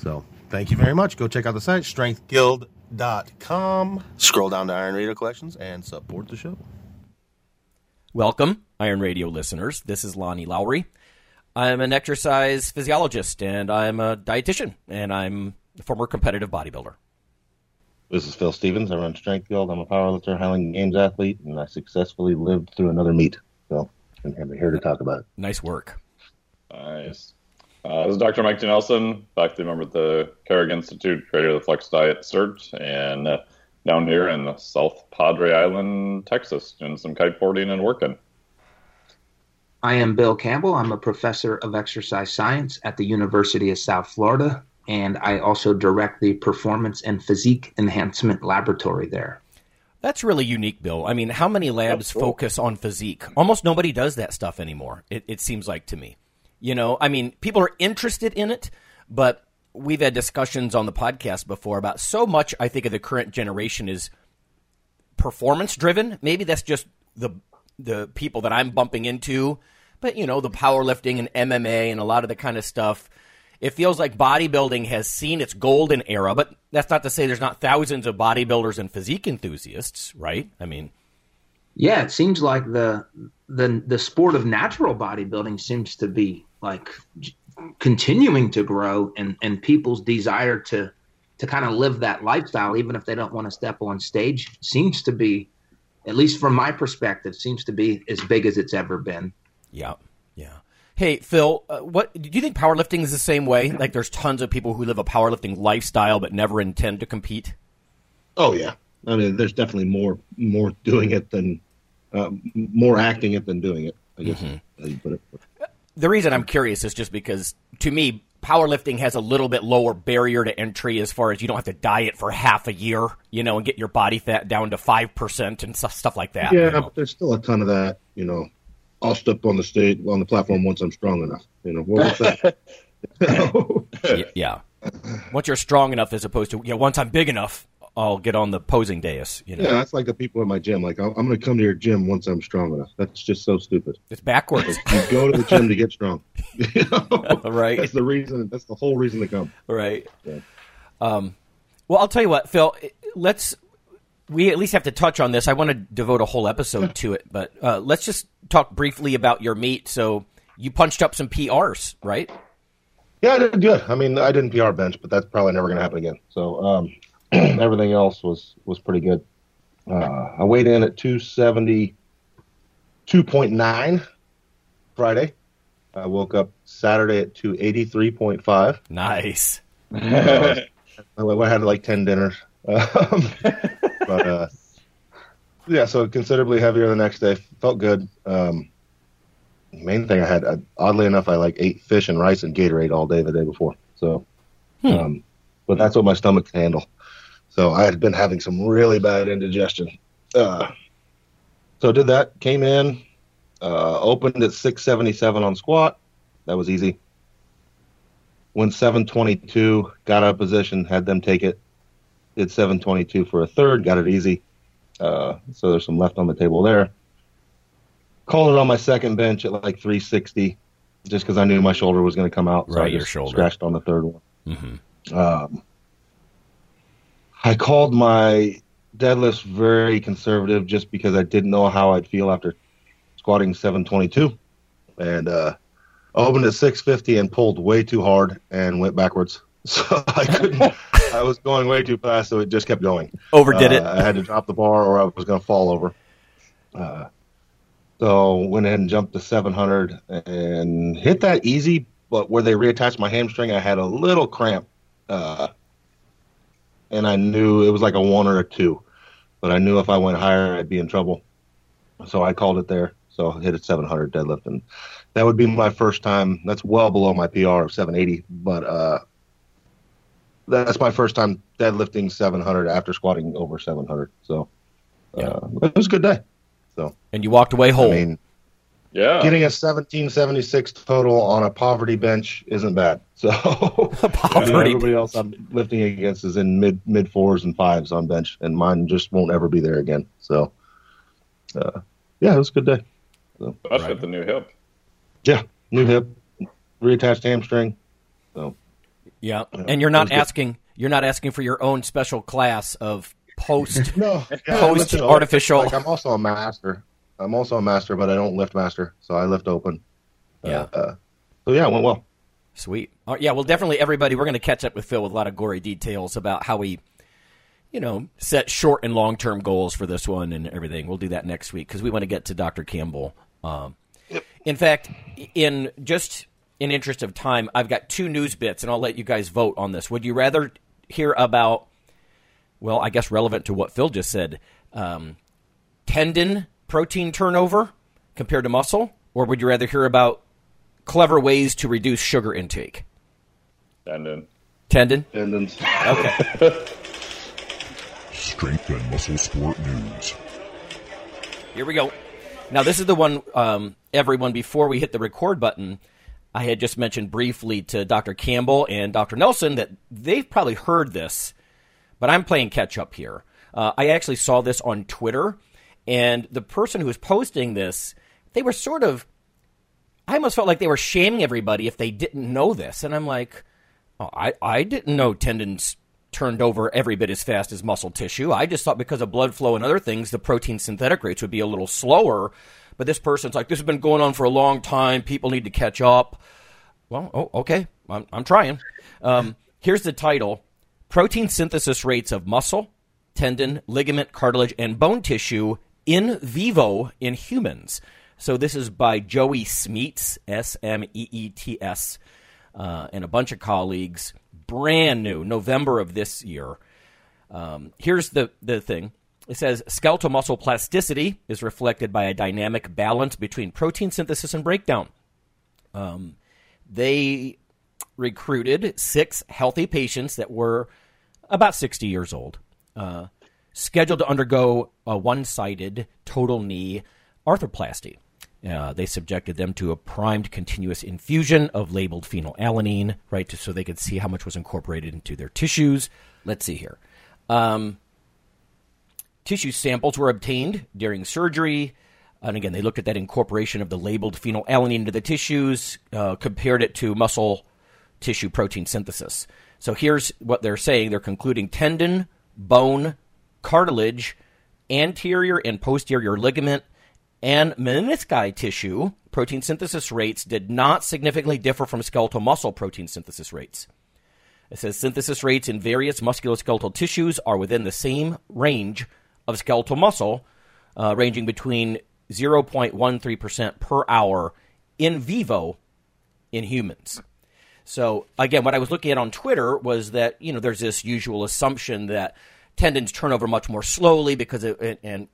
So thank you very much. Go check out the site, strengthguild.com. Scroll down to Iron Radio Collections and support the show. Welcome, Iron Radio listeners. This is Lonnie Lowery. I'm an exercise physiologist and I'm a dietitian and I'm a former competitive bodybuilder. This is Phil Stevens. I run Strength Guild. I'm a powerlifter, Highland Games athlete, and I successfully lived through another meet. So I'm here to talk about it. Nice work. Nice. Uh, this is Dr. Mike Nelson, faculty member at the Carrick Institute, creator of the Flex Diet Cert, and uh, down here in South Padre Island, Texas, doing some kiteboarding and working. I am Bill Campbell. I'm a professor of exercise science at the University of South Florida, and I also direct the Performance and Physique Enhancement Laboratory there. That's really unique, Bill. I mean, how many labs cool. focus on physique? Almost nobody does that stuff anymore, it, it seems like to me. You know, I mean, people are interested in it, but we've had discussions on the podcast before about so much, I think, of the current generation is performance driven. Maybe that's just the the people that I'm bumping into, but you know, the powerlifting and MMA and a lot of the kind of stuff it feels like bodybuilding has seen its golden era, but that's not to say there's not thousands of bodybuilders and physique enthusiasts, right? I mean, yeah, it seems like the the the sport of natural bodybuilding seems to be like continuing to grow, and and people's desire to to kind of live that lifestyle, even if they don't want to step on stage, seems to be, at least from my perspective, seems to be as big as it's ever been. Yeah, yeah. Hey Phil, uh, what do you think powerlifting is the same way? Like, there's tons of people who live a powerlifting lifestyle but never intend to compete. Oh yeah, I mean, there's definitely more more doing it than uh, more acting it than doing it. I guess mm-hmm. You put it. The reason I'm curious is just because to me, powerlifting has a little bit lower barrier to entry as far as you don't have to diet for half a year, you know, and get your body fat down to five percent and stuff, stuff like that. Yeah, you know? but there's still a ton of that, you know. I'll step on the stage on the platform once I'm strong enough. You know, what was that? yeah. Once you're strong enough, as opposed to you know, once I'm big enough, I'll get on the posing dais. You know? Yeah, that's like the people in my gym. Like, I'm, I'm going to come to your gym once I'm strong enough. That's just so stupid. It's backwards. you go to the gym to get strong. you know? right. That's the reason. That's the whole reason to come. Right. Yeah. Um, well, I'll tell you what, Phil. Let's we at least have to touch on this. I want to devote a whole episode to it, but uh, let's just talk briefly about your meet. So you punched up some PRs, right? Yeah, I did good. I mean, I didn't PR bench, but that's probably never going to happen again. So um, everything else was was pretty good. Uh, I weighed in at two seventy two point nine Friday. I woke up Saturday at two eighty three point five. Nice. uh, I had like ten dinners. Um, but uh, yeah, so considerably heavier the next day. Felt good. Um, main thing I had, uh, oddly enough, I like ate fish and rice and Gatorade all day the day before. So, hmm. um, but that's what my stomach can handle. So I had been having some really bad indigestion. Uh, so did that. Came in, uh, opened at 677 on squat. That was easy. Went 722, got out of position, had them take it did 722 for a third, got it easy. Uh, so there's some left on the table there. Called it on my second bench at like 360, just because I knew my shoulder was going to come out. So right, I your shoulder. Scratched on the third one. Mm-hmm. Um, I called my deadlifts very conservative just because I didn't know how I'd feel after squatting 722, and uh, opened at 650 and pulled way too hard and went backwards. So I couldn't. I was going way too fast, so it just kept going. Overdid Uh, it. I had to drop the bar, or I was going to fall over. Uh, so went ahead and jumped to 700 and hit that easy. But where they reattached my hamstring, I had a little cramp, uh, and I knew it was like a one or a two. But I knew if I went higher, I'd be in trouble. So I called it there. So I hit at 700 deadlift, and that would be my first time. That's well below my PR of 780, but uh, that's my first time deadlifting 700 after squatting over 700. So uh, it was a good day. So And you walked away whole. I mean, Yeah. getting a 1776 total on a poverty bench isn't bad. So Poverty everybody else I'm lifting against is in mid mid fours and fives on bench, and mine just won't ever be there again. So uh, yeah, it was a good day. Especially with the new hip. Yeah, new hip, reattached hamstring. So yeah. Yeah, And you're not was good. asking you're not asking for your own special class of post no, Post artificial. Like I'm also a master. I'm also a master, but I don't lift master, so I lift open. Yeah. Uh, so yeah, it went well. Sweet. Uh, yeah, well, definitely everybody. We're going to catch up with Phil with a lot of gory details about how we, you know, set short and long term goals for this one and everything. We'll do that next week because we want to get to Dr. Campbell. Um, In fact, in just in interest of time, I've got two news bits, and I'll let you guys vote on this. Would you rather hear about? Well, I guess relevant to what Phil just said. Um, tendon protein turnover compared to muscle, or would you rather hear about clever ways to reduce sugar intake? Tendon. Tendon. Tendons. Okay. Strength and Muscle Sport News. Here we go. Now, this is the one, um, everyone, before we hit the record button, I had just mentioned briefly to Dr. Campbell and Dr. Nelson that they've probably heard this, but I'm playing catch up here. Uh, I actually saw this on Twitter, and the person who was posting this, they were sort of, I almost felt like they were shaming everybody if they didn't know this. And I'm like, oh, I, I didn't know tendons turned over every bit as fast as muscle tissue. I just thought because of blood flow and other things, the protein synthetic rates would be a little slower. But this person's like, this has been going on for a long time. People need to catch up. Well, oh, okay. I'm, I'm trying. Um, here's the title Protein synthesis rates of muscle, tendon, ligament, cartilage, and bone tissue in vivo in humans. So this is by Joey Smeets, S M E E T S, uh, and a bunch of colleagues. Brand new, November of this year. Um, here's the, the thing. It says skeletal muscle plasticity is reflected by a dynamic balance between protein synthesis and breakdown. Um, they recruited six healthy patients that were about 60 years old, uh, scheduled to undergo a one sided total knee arthroplasty. Uh, they subjected them to a primed continuous infusion of labeled phenylalanine, right, to, so they could see how much was incorporated into their tissues. Let's see here. Um, tissue samples were obtained during surgery. And again, they looked at that incorporation of the labeled phenylalanine into the tissues, uh, compared it to muscle tissue protein synthesis. So here's what they're saying they're concluding tendon, bone, cartilage, anterior and posterior ligament, and menisci tissue protein synthesis rates did not significantly differ from skeletal muscle protein synthesis rates. It says synthesis rates in various musculoskeletal tissues are within the same range of skeletal muscle, uh, ranging between 0.13% per hour in vivo in humans. So again, what I was looking at on Twitter was that you know there's this usual assumption that tendons turn over much more slowly because of and, and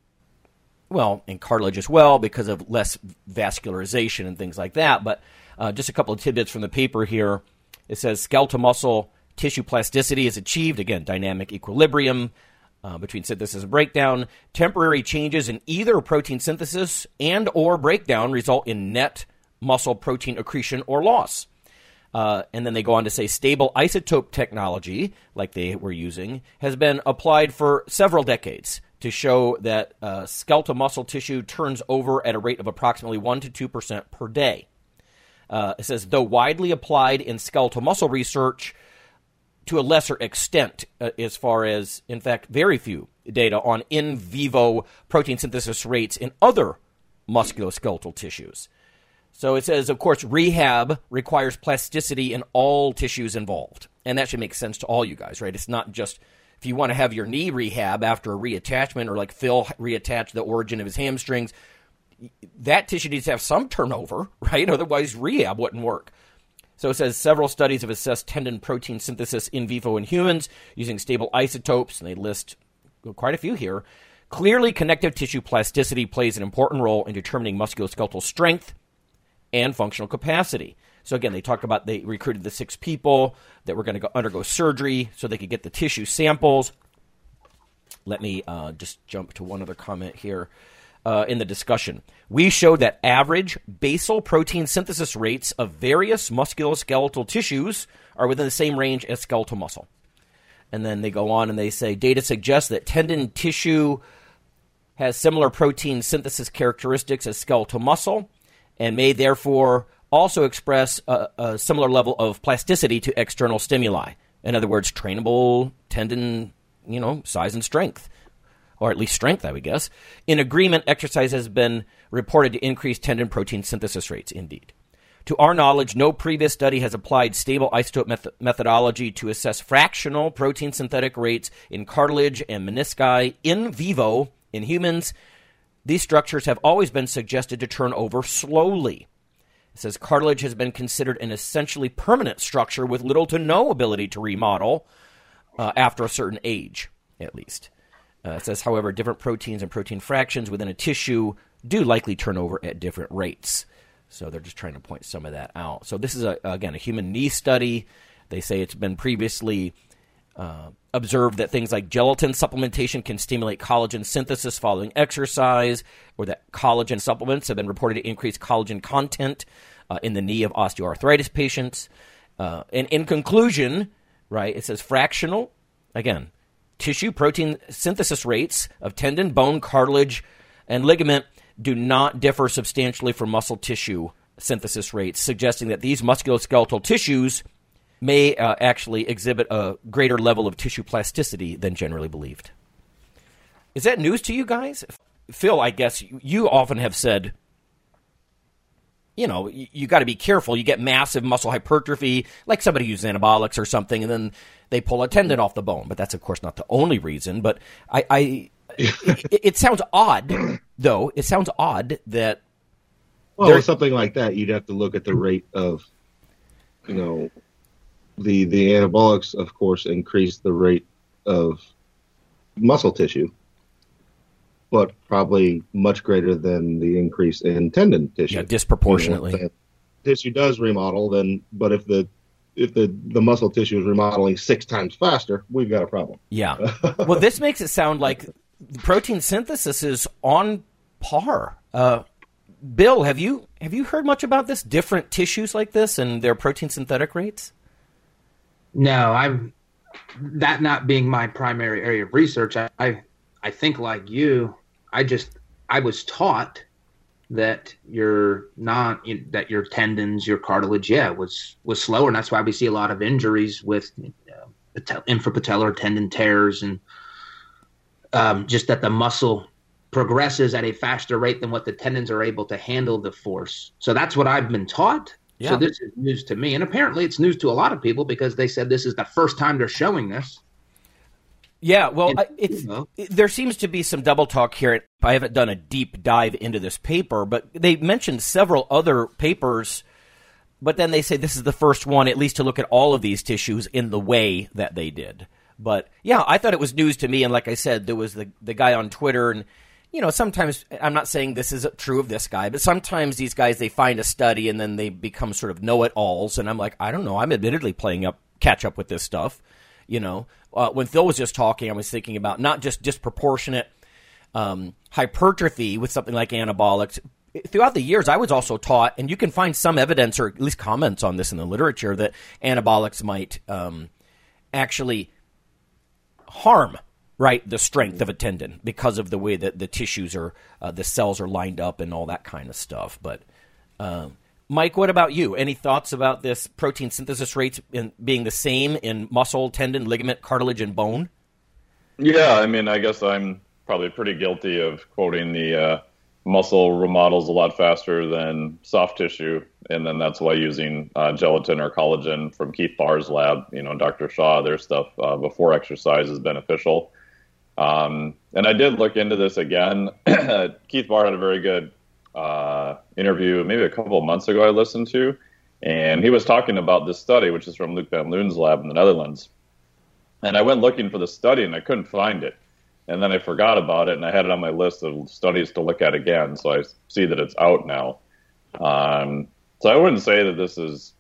well, in cartilage as well because of less vascularization and things like that. But uh, just a couple of tidbits from the paper here. It says skeletal muscle tissue plasticity is achieved again dynamic equilibrium uh, between synthesis and breakdown. Temporary changes in either protein synthesis and or breakdown result in net muscle protein accretion or loss. Uh, and then they go on to say stable isotope technology, like they were using, has been applied for several decades to show that uh, skeletal muscle tissue turns over at a rate of approximately 1 to 2% per day. Uh, it says, though widely applied in skeletal muscle research to a lesser extent, uh, as far as, in fact, very few data on in vivo protein synthesis rates in other musculoskeletal tissues. So it says, of course, rehab requires plasticity in all tissues involved. And that should make sense to all you guys, right? It's not just if you want to have your knee rehab after a reattachment or like Phil reattached the origin of his hamstrings, that tissue needs to have some turnover, right? Otherwise, rehab wouldn't work. So it says several studies have assessed tendon protein synthesis in vivo in humans using stable isotopes, and they list quite a few here. Clearly, connective tissue plasticity plays an important role in determining musculoskeletal strength and functional capacity. So again, they talk about they recruited the six people that were going to undergo surgery so they could get the tissue samples. Let me uh, just jump to one other comment here. Uh, in the discussion, we showed that average basal protein synthesis rates of various musculoskeletal tissues are within the same range as skeletal muscle. And then they go on and they say data suggests that tendon tissue has similar protein synthesis characteristics as skeletal muscle and may therefore also express a, a similar level of plasticity to external stimuli. In other words, trainable tendon, you know, size and strength, or at least strength, I would guess. In agreement, exercise has been reported to increase tendon protein synthesis rates, indeed. To our knowledge, no previous study has applied stable isotope meth- methodology to assess fractional protein synthetic rates in cartilage and menisci in vivo in humans. These structures have always been suggested to turn over slowly. It says cartilage has been considered an essentially permanent structure with little to no ability to remodel uh, after a certain age, at least. Uh, it says, however, different proteins and protein fractions within a tissue do likely turn over at different rates. So they're just trying to point some of that out. So this is a, again a human knee study. They say it's been previously uh, observed that things like gelatin supplementation can stimulate collagen synthesis following exercise, or that collagen supplements have been reported to increase collagen content uh, in the knee of osteoarthritis patients. Uh, and in conclusion, right, it says fractional, again, tissue protein synthesis rates of tendon, bone, cartilage, and ligament do not differ substantially from muscle tissue synthesis rates, suggesting that these musculoskeletal tissues may uh, actually exhibit a greater level of tissue plasticity than generally believed. Is that news to you guys? Phil, I guess you often have said, you know, you, you got to be careful. You get massive muscle hypertrophy, like somebody uses anabolics or something, and then they pull a tendon off the bone. But that's, of course, not the only reason. But I, I it, it, sounds odd, though. It sounds odd that. Well, something like that, you'd have to look at the rate of, you know, the the anabolics, of course, increase the rate of muscle tissue, but probably much greater than the increase in tendon tissue. Yeah, disproportionately. You know, tissue does remodel, then, but if the if the, the muscle tissue is remodeling six times faster, we've got a problem. Yeah. well, this makes it sound like protein synthesis is on par. Uh, Bill, have you have you heard much about this? Different tissues like this and their protein synthetic rates? No, I'm that not being my primary area of research. I, I, I think like you, I just I was taught that your non that your tendons, your cartilage, yeah, was was slower, and that's why we see a lot of injuries with uh, infrapatellar tendon tears, and um, just that the muscle progresses at a faster rate than what the tendons are able to handle the force. So that's what I've been taught. Yeah. So this is news to me, and apparently it's news to a lot of people because they said this is the first time they're showing this. Yeah, well, and, it's, you know. it, there seems to be some double talk here. I haven't done a deep dive into this paper, but they mentioned several other papers. But then they say this is the first one, at least to look at all of these tissues in the way that they did. But yeah, I thought it was news to me. And like I said, there was the the guy on Twitter, and you know, sometimes I'm not saying this is true of this guy, but sometimes these guys they find a study and then they become sort of know it alls, and I'm like, I don't know. I'm admittedly playing up catch up with this stuff. You know, uh, when Phil was just talking, I was thinking about not just disproportionate um, hypertrophy with something like anabolics. Throughout the years, I was also taught, and you can find some evidence or at least comments on this in the literature that anabolics might um, actually harm right the strength of a tendon because of the way that the tissues are uh, the cells are lined up and all that kind of stuff but um, mike what about you any thoughts about this protein synthesis rates in, being the same in muscle tendon ligament cartilage and bone yeah i mean i guess i'm probably pretty guilty of quoting the uh, muscle remodels a lot faster than soft tissue, and then that's why using uh, gelatin or collagen from Keith Baar's lab, you know, Dr. Shaw, their stuff uh, before exercise is beneficial. Um, and I did look into this again. Keith Baar had a very good uh, interview maybe a couple of months ago I listened to, and he was talking about this study, which is from Luc Van Loon's lab in the Netherlands. And I went looking for the study and I couldn't find it. And then I forgot about it and I had it on my list of studies to look at again. So I see that it's out now. Um, so I wouldn't say that this is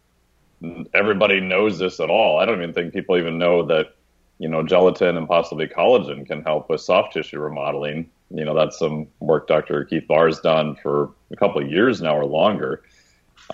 everybody knows this at all. I don't even think people even know that you know gelatin and possibly collagen can help with soft tissue remodeling. You know that's some work Dr. Keith Baar has done for a couple of years now or longer.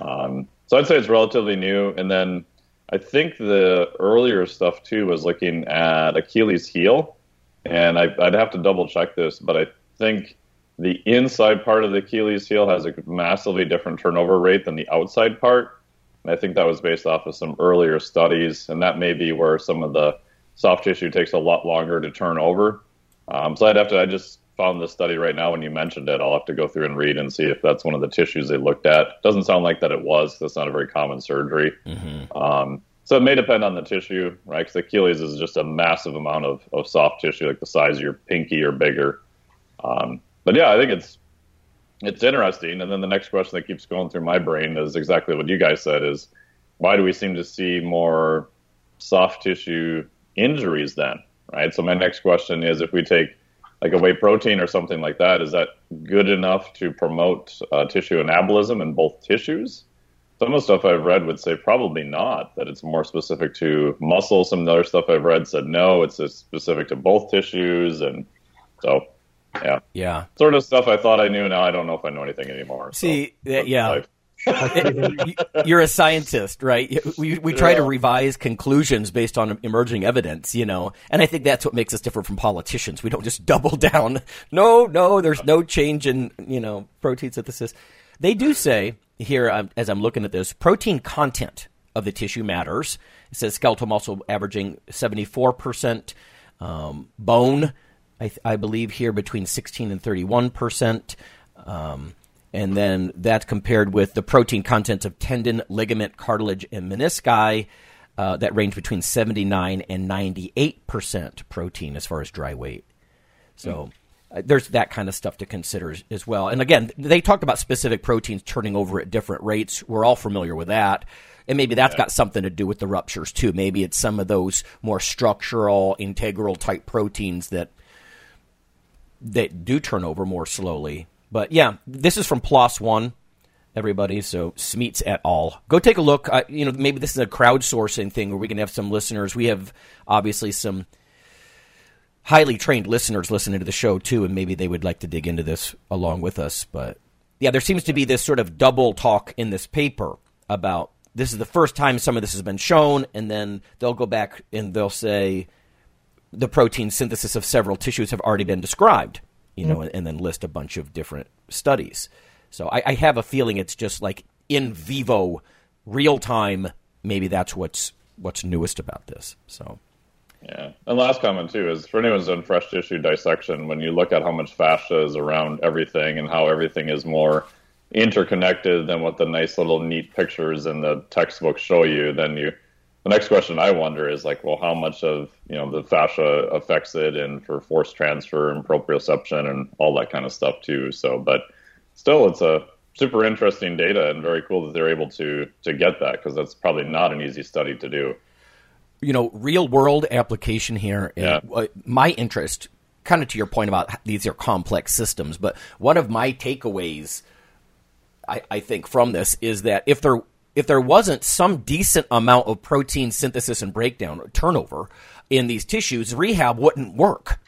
Um, so I'd say it's relatively new. And then I think the earlier stuff too was looking at Achilles heel, and I, would have to double check this, but I think the inside part of the Achilles heel has a massively different turnover rate than the outside part. And I think that was based off of some earlier studies, and that may be where some of the soft tissue takes a lot longer to turn over. Um, so I'd have to. I just found this study right now when you mentioned it. I'll have to go through and read and see if that's one of the tissues they looked at. Doesn't sound like that it was. That's not a very common surgery. Mm-hmm. Um, so it may depend on the tissue, right? Because Achilles is just a massive amount of, of soft tissue, like the size of your pinky or bigger. Um, but yeah, I think it's it's interesting. And then the next question that keeps going through my brain is exactly what you guys said: is why do we seem to see more soft tissue injuries then? Right. So my next question is: if we take like a whey protein or something like that, is that good enough to promote uh, tissue anabolism in both tissues? Some of the stuff I've read would say probably not, that it's more specific to muscle. Some of the other stuff I've read said no, it's specific to both tissues. And so, yeah. Yeah. Sort of stuff I thought I knew. Now I don't know if I know anything anymore. See, so, yeah. You're a scientist, right? We we try yeah. to revise conclusions based on emerging evidence, you know, and I think that's what makes us different from politicians. We don't just double down. No, no, there's no change in you know protein synthesis. They do say here, um, as I'm looking at this, protein content of the tissue matters. It says skeletal muscle averaging 74 percent, um, bone, I, I, believe here between 16 and 31 percent. Um, and then that's compared with the protein contents of tendon, ligament, cartilage, and menisci uh, that range between 79 and 98 percent protein as far as dry weight. So. Mm. Uh, there's that kind of stuff to consider as, as well. And again, they talked about specific proteins turning over at different rates. We're all familiar with that. And maybe that's yeah. got something to do with the ruptures too. Maybe it's some of those more structural, integral type proteins that that do turn over more slowly. But yeah, this is from PLOS One, everybody. So Smeets et al. Go take a look. You know, maybe this is a crowdsourcing thing where we can have some listeners. We have obviously some highly trained listeners listening to the show too, and maybe they would like to dig into this along with us. But yeah, there seems to be this sort of double talk in this paper about this is the first time some of this has been shown, and then they'll go back and they'll say the protein synthesis of several tissues have already been described you know, mm. and, then list a bunch of different studies. So I, I have a feeling it's just like in vivo, real time. Maybe that's what's what's newest about this. So. Yeah, and last comment too is for anyone who's done fresh tissue dissection, when you look at how much fascia is around everything and how everything is more interconnected than what the nice little neat pictures in the textbook show you, then you the next question I wonder is like, well, how much of you know the fascia affects it, and for force transfer and proprioception and all that kind of stuff too. So, but still, it's a super interesting data and very cool that they're able to to get that because that's probably not an easy study to do. You know, real world application here. Yeah. My interest, kind of to your point about these are complex systems, but one of my takeaways. I, I think from this is that if there if there wasn't some decent amount of protein synthesis and breakdown or turnover in these tissues, rehab wouldn't work,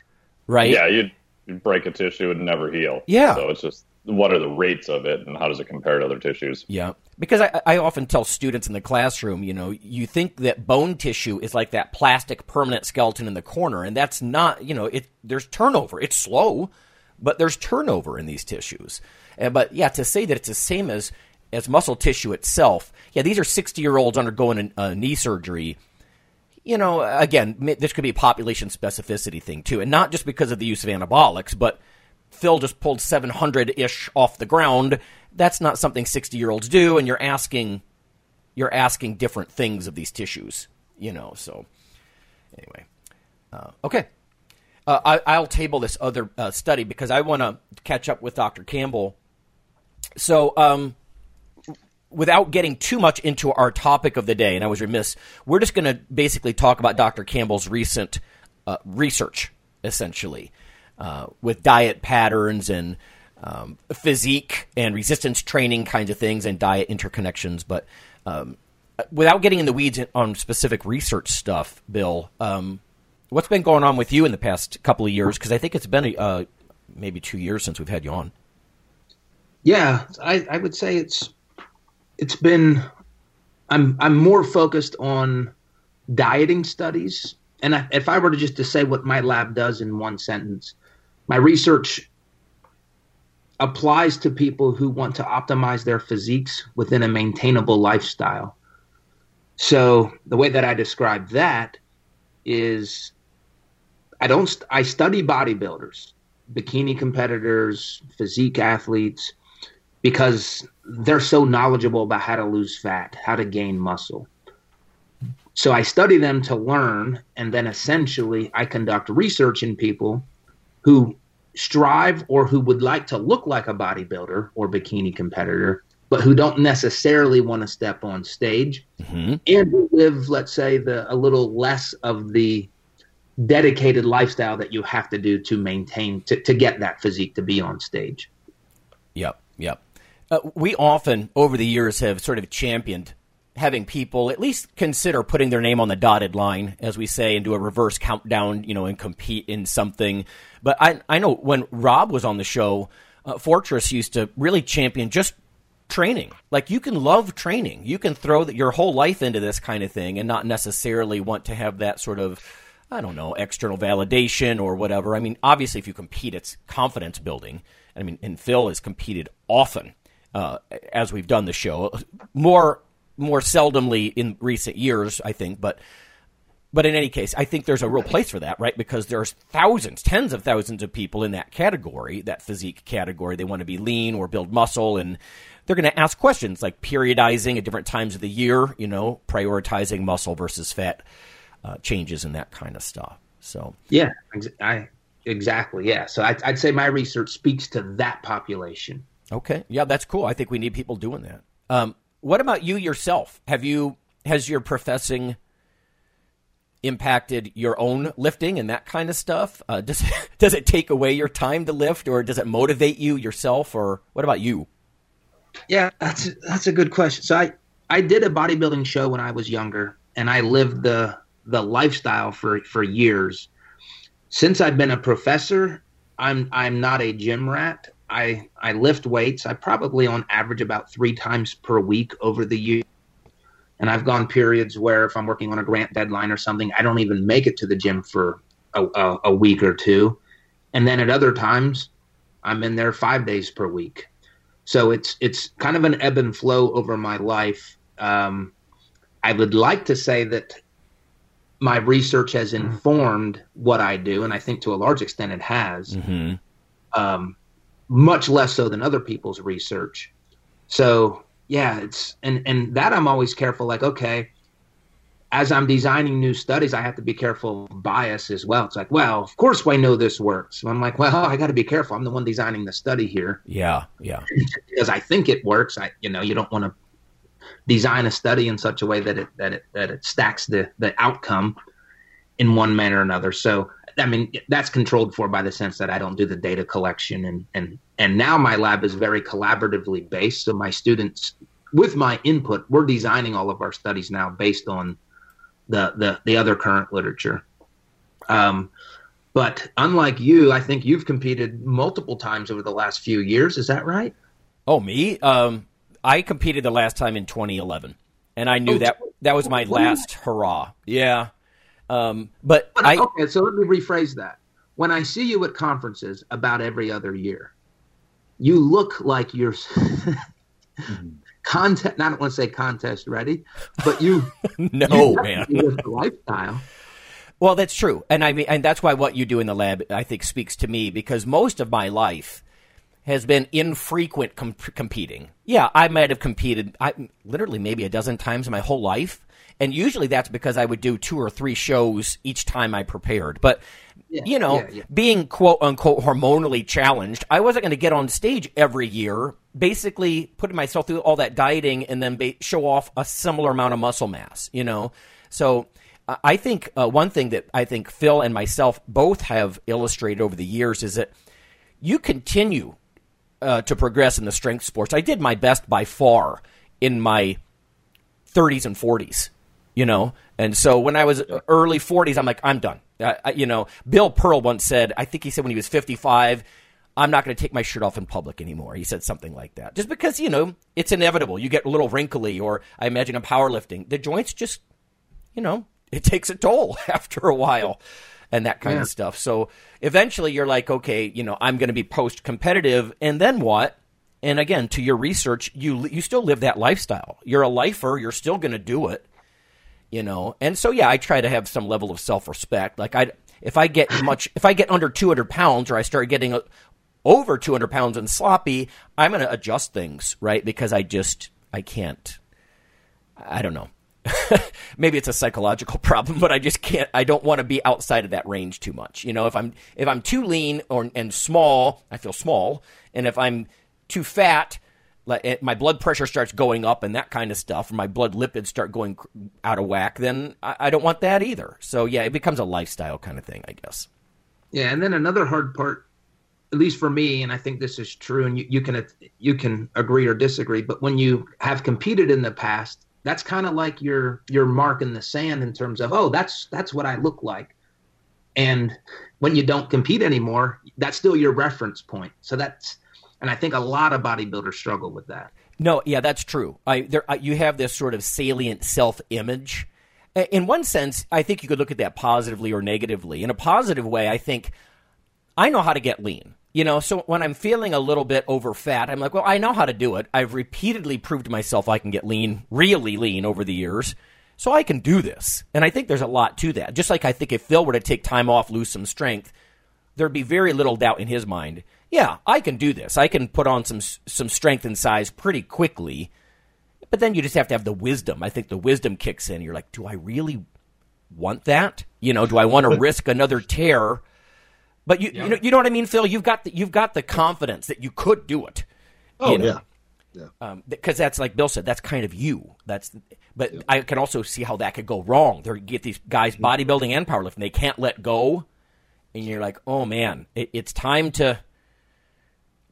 right? Yeah, you'd, you'd break a tissue and never heal. Yeah. So it's just what are the rates of it and how does it compare to other tissues? Yeah. Because I, I often tell students in the classroom, you know, you think that bone tissue is like that plastic permanent skeleton in the corner, and that's not, you know, it there's turnover. It's slow, but there's turnover in these tissues. And, but yeah, to say that it's the same as as muscle tissue itself. Yeah, these are 60 year olds undergoing a, a knee surgery. You know, again, this could be a population specificity thing too, and not just because of the use of anabolics, but Phil just pulled 700 ish off the ground. That's not something 60 year olds do, and you're asking you're asking different things of these tissues, you know. So anyway, uh, okay. Uh, I, will table this other uh, study because I want to catch up with Dr. Campbell. So, um, without getting too much into our topic of the day, and I was remiss, we're just going to basically talk about Dr. Campbell's recent uh, research, essentially, uh, with diet patterns and um, physique and resistance training kinds of things and diet interconnections. But um, without getting in the weeds on specific research stuff, Bill, um, what's been going on with you in the past couple of years? Because I think it's been uh, maybe two years since we've had you on. Yeah, I, I would say it's it's been I'm I'm more focused on dieting studies, and I, if I were to just to say what my lab does in one sentence, my research applies to people who want to optimize their physiques within a maintainable lifestyle. So the way that I describe that is I don't I study bodybuilders, bikini competitors, physique athletes because they're so knowledgeable about how to lose fat, how to gain muscle. So I study them to learn and then essentially I conduct research in people who strive or who would like to look like a bodybuilder or bikini competitor, but who don't necessarily want to step on stage mm-hmm. and live, let's say, the a little less of the dedicated lifestyle that you have to do to maintain to, to get that physique to be on stage. Yep, yep. Uh, we often over the years have sort of championed having people at least consider putting their name on the dotted line, as we say, and do a reverse countdown, you know, and compete in something. But I, I know when Rob was on the show, uh, Fortney used to really champion just training. Like you can love training, you can throw the, your whole life into this kind of thing, and not necessarily want to have that sort of. I don't know, external validation or whatever. I mean, obviously, if you compete, it's confidence building. I mean, and Phil has competed often uh, as we've done the show. More more seldomly in recent years, I think, but but in any case, I think there's a real place for that, right? Because there's thousands, tens of thousands of people in that category, that physique category. They want to be lean or build muscle, and they're going to ask questions like periodizing at different times of the year, you know, prioritizing muscle versus fat uh, changes and that kind of stuff. So yeah, I exactly yeah. So I, I'd say my research speaks to that population. Okay, yeah, that's cool. I think we need people doing that. Um, what about you yourself? Have you has your professing impacted your own lifting and that kind of stuff? Uh, does does it take away your time to lift, or does it motivate you yourself, or what about you? Yeah, that's that's a good question. So I I did a bodybuilding show when I was younger, and I lived the the lifestyle for for years. Since I've been a professor, I'm I'm not a gym rat. I I lift weights. I probably on average about three times per week over the year. And I've gone periods where if I'm working on a grant deadline or something, I don't even make it to the gym for a, a, a week or two. And then at other times, I'm in there five days per week. So it's it's kind of an ebb and flow over my life. Um, I would like to say that my research has informed what I do, and I think to a large extent it has. Mm-hmm. Um, much less so than other people's research. So yeah, it's and and that I'm always careful. Like okay, as I'm designing new studies, I have to be careful of bias as well. It's like, well, of course I know this works. I'm like, well, I got to be careful. I'm the one designing the study here. Yeah, yeah. because I think it works. I, you know, you don't want to design a study in such a way that it that it that it stacks the the outcome in one manner or another. So I mean, that's controlled for by the sense that I don't do the data collection and and and now my lab is very collaboratively based. So my students, with my input, we're designing all of our studies now based on the the, the other current literature. Um, but unlike you, I think you've competed multiple times over the last few years. Is that right? Oh, me? Um, I competed the last time in 2011, and I knew oh, that that was my last hurrah. Yeah, um, but, but I, okay, so let me rephrase that. When I see you at conferences about every other year, you look like you're mm-hmm. contest. I don't want to say contest ready, but you no you man lifestyle. Well, that's true, and I mean, and that's why what you do in the lab, I think, speaks to me because most of my life has been infrequent com- competing. Yeah, I might have competed, I literally maybe a dozen times in my whole life, and usually that's because I would do two or three shows each time I prepared. But you know, yeah, yeah. being quote unquote hormonally challenged, I wasn't going to get on stage every year, basically putting myself through all that dieting and then ba- show off a similar amount of muscle mass, you know? So I I think uh, one thing that I think Phil and myself both have illustrated over the years is that you continue uh, to progress in the strength sports. I did my best by far in my 30s and 40s, you know? And so when I was early 40s, I'm like, I'm done. I, I, you know, Bill Pearl once said, I think he said when he was 55, I'm not going to take my shirt off in public anymore. He said something like that. Just because, you know, it's inevitable. You get a little wrinkly, or I imagine in powerlifting, the joints just, you know, it takes a toll after a while and that kind Yeah. of stuff. So eventually you're like, okay, you know, I'm going to be post competitive. And then what? And again, to your research, you you still live that lifestyle. You're a lifer. You're still going to do it you know? And so yeah i try to have some level of self-respect. Like i if i get much if i get under 200 pounds or i start getting over 200 pounds and sloppy i'm going to adjust things right? Because i just i can't i don't know. Maybe it's a psychological problem but i just can't i don't want to be outside of that range too much. You know if i'm if i'm too lean or and small i feel small and if i'm too fat like my blood pressure starts going up and that kind of stuff, or my blood lipids start going out of whack, then I, I don't want that either. So yeah, it becomes a lifestyle kind of thing, I guess. Yeah, and then another hard part, at least for me, and I think this is true, and you, you can you can agree or disagree, but when you have competed in the past, that's kind of like your your mark in the sand in terms of oh, that's that's what I look like, and when you don't compete anymore, that's still your reference point. So that's, and I think a lot of bodybuilders struggle with that. No, yeah, that's true. I there uh, you have this sort of salient self-image. In one sense, I think you could look at that positively or negatively. In a positive way, I think I know how to get lean. You know, so when I'm feeling a little bit over fat, I'm like, well, I know how to do it. I've repeatedly proved to myself I can get lean, really lean over the years. So I can do this. And I think there's a lot to that. Just like I think if Phil were to take time off, lose some strength, there'd be very little doubt in his mind. Yeah, I can do this. I can put on some some strength and size pretty quickly. But then you just have to have the wisdom. I think the wisdom kicks in. You're like, do I really want that? You know, do I want to risk another tear? But you, you know, you know what I mean, Phil. You've got the, you've got the confidence that you could do it. Oh you know? yeah. because um, that's like Bill said, that's kind of you. That's, but I can also see how that could go wrong. There, you get these guys mm-hmm. bodybuilding and powerlifting, they can't let go, and you're like, oh man, it, it's time to.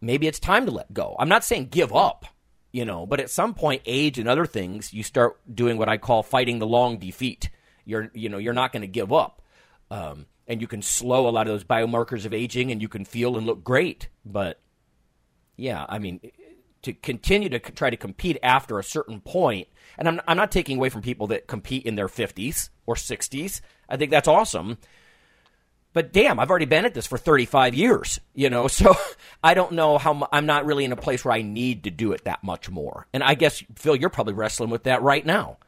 Maybe it's time to let go. I'm not saying give up, you know, but at some point, age and other things, you start doing what I call fighting the long defeat. You're, you know, you're not going to give up, um, and you can slow a lot of those biomarkers of aging, and you can feel and look great. But yeah, I mean, to continue to try to compete after a certain point, and I'm, I'm not taking away from people that compete in their 50s or 60s. I think that's awesome. But damn, I've already been at this for 35 years, you know, so I don't know how mu- I'm not really in a place where I need to do it that much more. And I guess, Phil, you're probably wrestling with that right now, oh,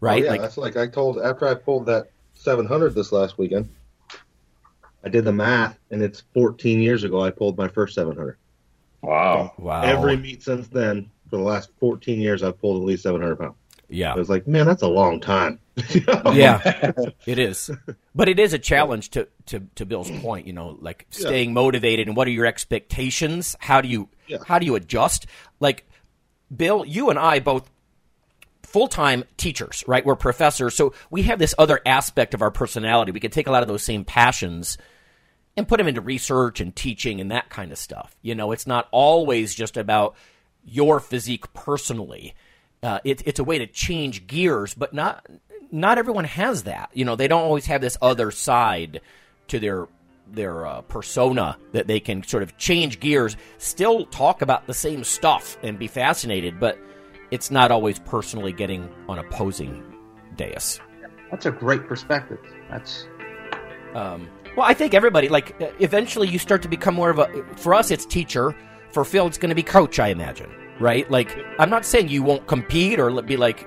right? Oh, yeah, like, that's like I told after I pulled that 700 this last weekend. I did the math, and it's 14 years ago I pulled my first 700. Wow. wow. Every meet since then, for the last 14 years, I've pulled at least 700 pounds. yeah. I was like, man, that's a long time. Yeah, it is. But it is a challenge to, to, to Bill's point, you know, like staying motivated and what are your expectations? How do you Yeah. how do you adjust? Like Bill, you and I both full-time teachers, right? We're professors, so we have this other aspect of our personality. We can take a lot of those same passions and put them into research and teaching and that kind of stuff. You know, it's not always just about your physique personally. Uh, it, it's a way to change gears, but not not everyone has that. You know, they don't always have this other side to their their uh, persona that they can sort of change gears, still talk about the same stuff and be fascinated, but it's not always personally getting on opposing dais. That's a great perspective. That's Um, well, I think everybody like uh, eventually you start to become more of a. For us, it's teacher. For Phil, it's going to be coach. I imagine, right? Like, I'm not saying you won't compete or be like,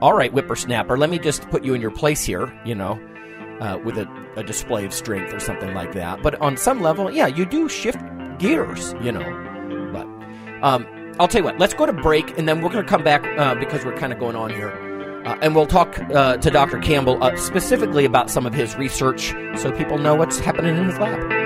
all right, whippersnapper, let me just put you in your place here. You know, uh, with a, a display of strength or something like that. But on some level, yeah, you do shift gears, you know. But um, I'll tell you what, let's go to break, and then we're going to come back uh, because we're kind of going on here. Uh, and we'll talk uh, to Dr. Campbell uh, specifically about some of his research so people know what's happening in his lab.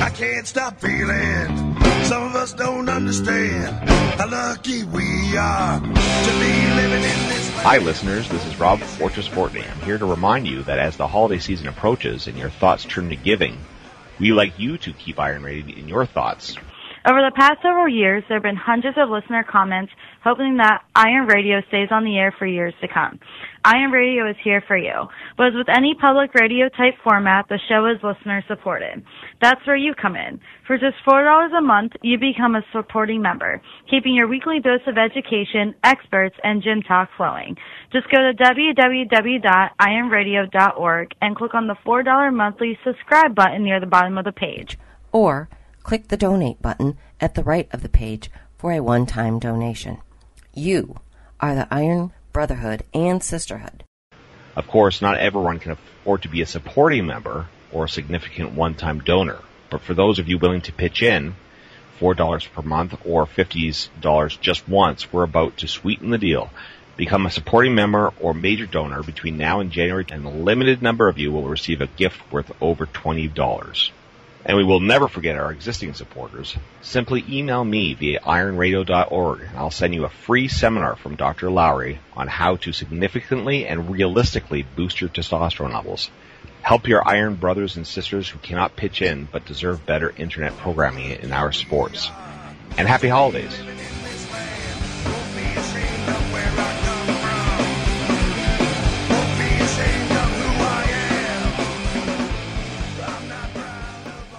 I can't stop feeling. Some of us don't understand how lucky we are to be living in this. Hi, listeners. This is Rob Fortress Fortney. I'm here to remind you that as the holiday season approaches and your thoughts turn to giving, we like you to keep Iron Radio in your thoughts. Over the past several years, there have been hundreds of listener comments hoping that Iron Radio stays on the air for years to come. Iron Radio is here for you. But as with any public radio type format, the show is listener supported. That's where you come in. For just $4 a month, you become a supporting member, keeping your weekly dose of education, experts, and gym talk flowing. Just go to www.ironradio.org and click on the $4 monthly subscribe button near the bottom of the page. Or click the donate button at the right of the page for a one time donation. You are the Iron Brotherhood and Sisterhood. Of course, not everyone can afford to be a supporting member or a significant one time donor, but for those of you willing to pitch in, $4 per month or $50 just once, we're about to sweeten the deal. Become a supporting member or major donor between now and January, and a limited number of you will receive a gift worth over $20. And we will never forget our existing supporters. Simply email me via ironradio.org and I'll send you a free seminar from Dr. Lowery on how to significantly and realistically boost your testosterone levels. Help your iron brothers and sisters who cannot pitch in but deserve better internet programming in our sports. And happy holidays.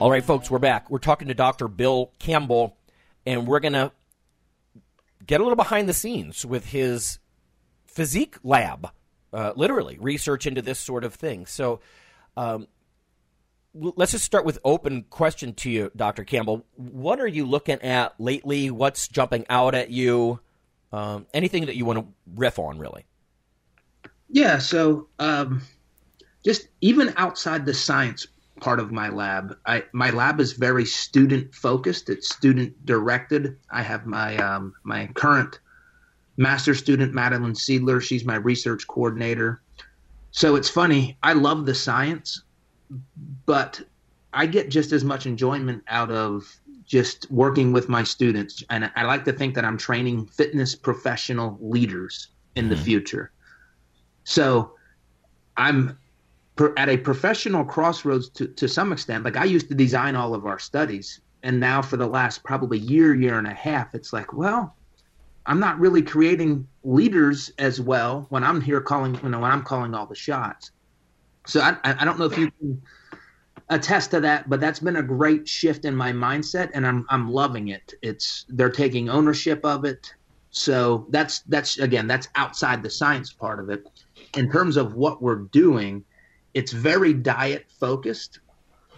All right, folks, we're back. We're talking to Dr. Bill Campbell, and we're going to get a little behind the scenes with his physique lab, uh, literally, research into this sort of thing. So um, let's just start with open question to you, Dr. Campbell. What are you looking at lately? What's jumping out at you? Um, anything that you want to riff on, really? Yeah, so um, just even outside the science part of my lab. I my lab is very student focused. It's student directed. I have my um, my current master student Madeline Seidler. She's my research coordinator. So it's funny. I love the science, but I get just as much enjoyment out of just working with my students. And I like to think that I'm training fitness professional leaders in the future. So I'm at a professional crossroads to, to some extent. Like I used to design all of our studies, and now for the last probably year, year and a half, it's like, well, I'm not really creating leaders as well when I'm here calling, you know, when I'm calling all the shots. So I, I don't know if you can attest to that, but that's been a great shift in my mindset, and I'm I'm loving it. It's they're taking ownership of it. So that's that's again that's outside the science part of it. In terms of what we're doing, it's very diet focused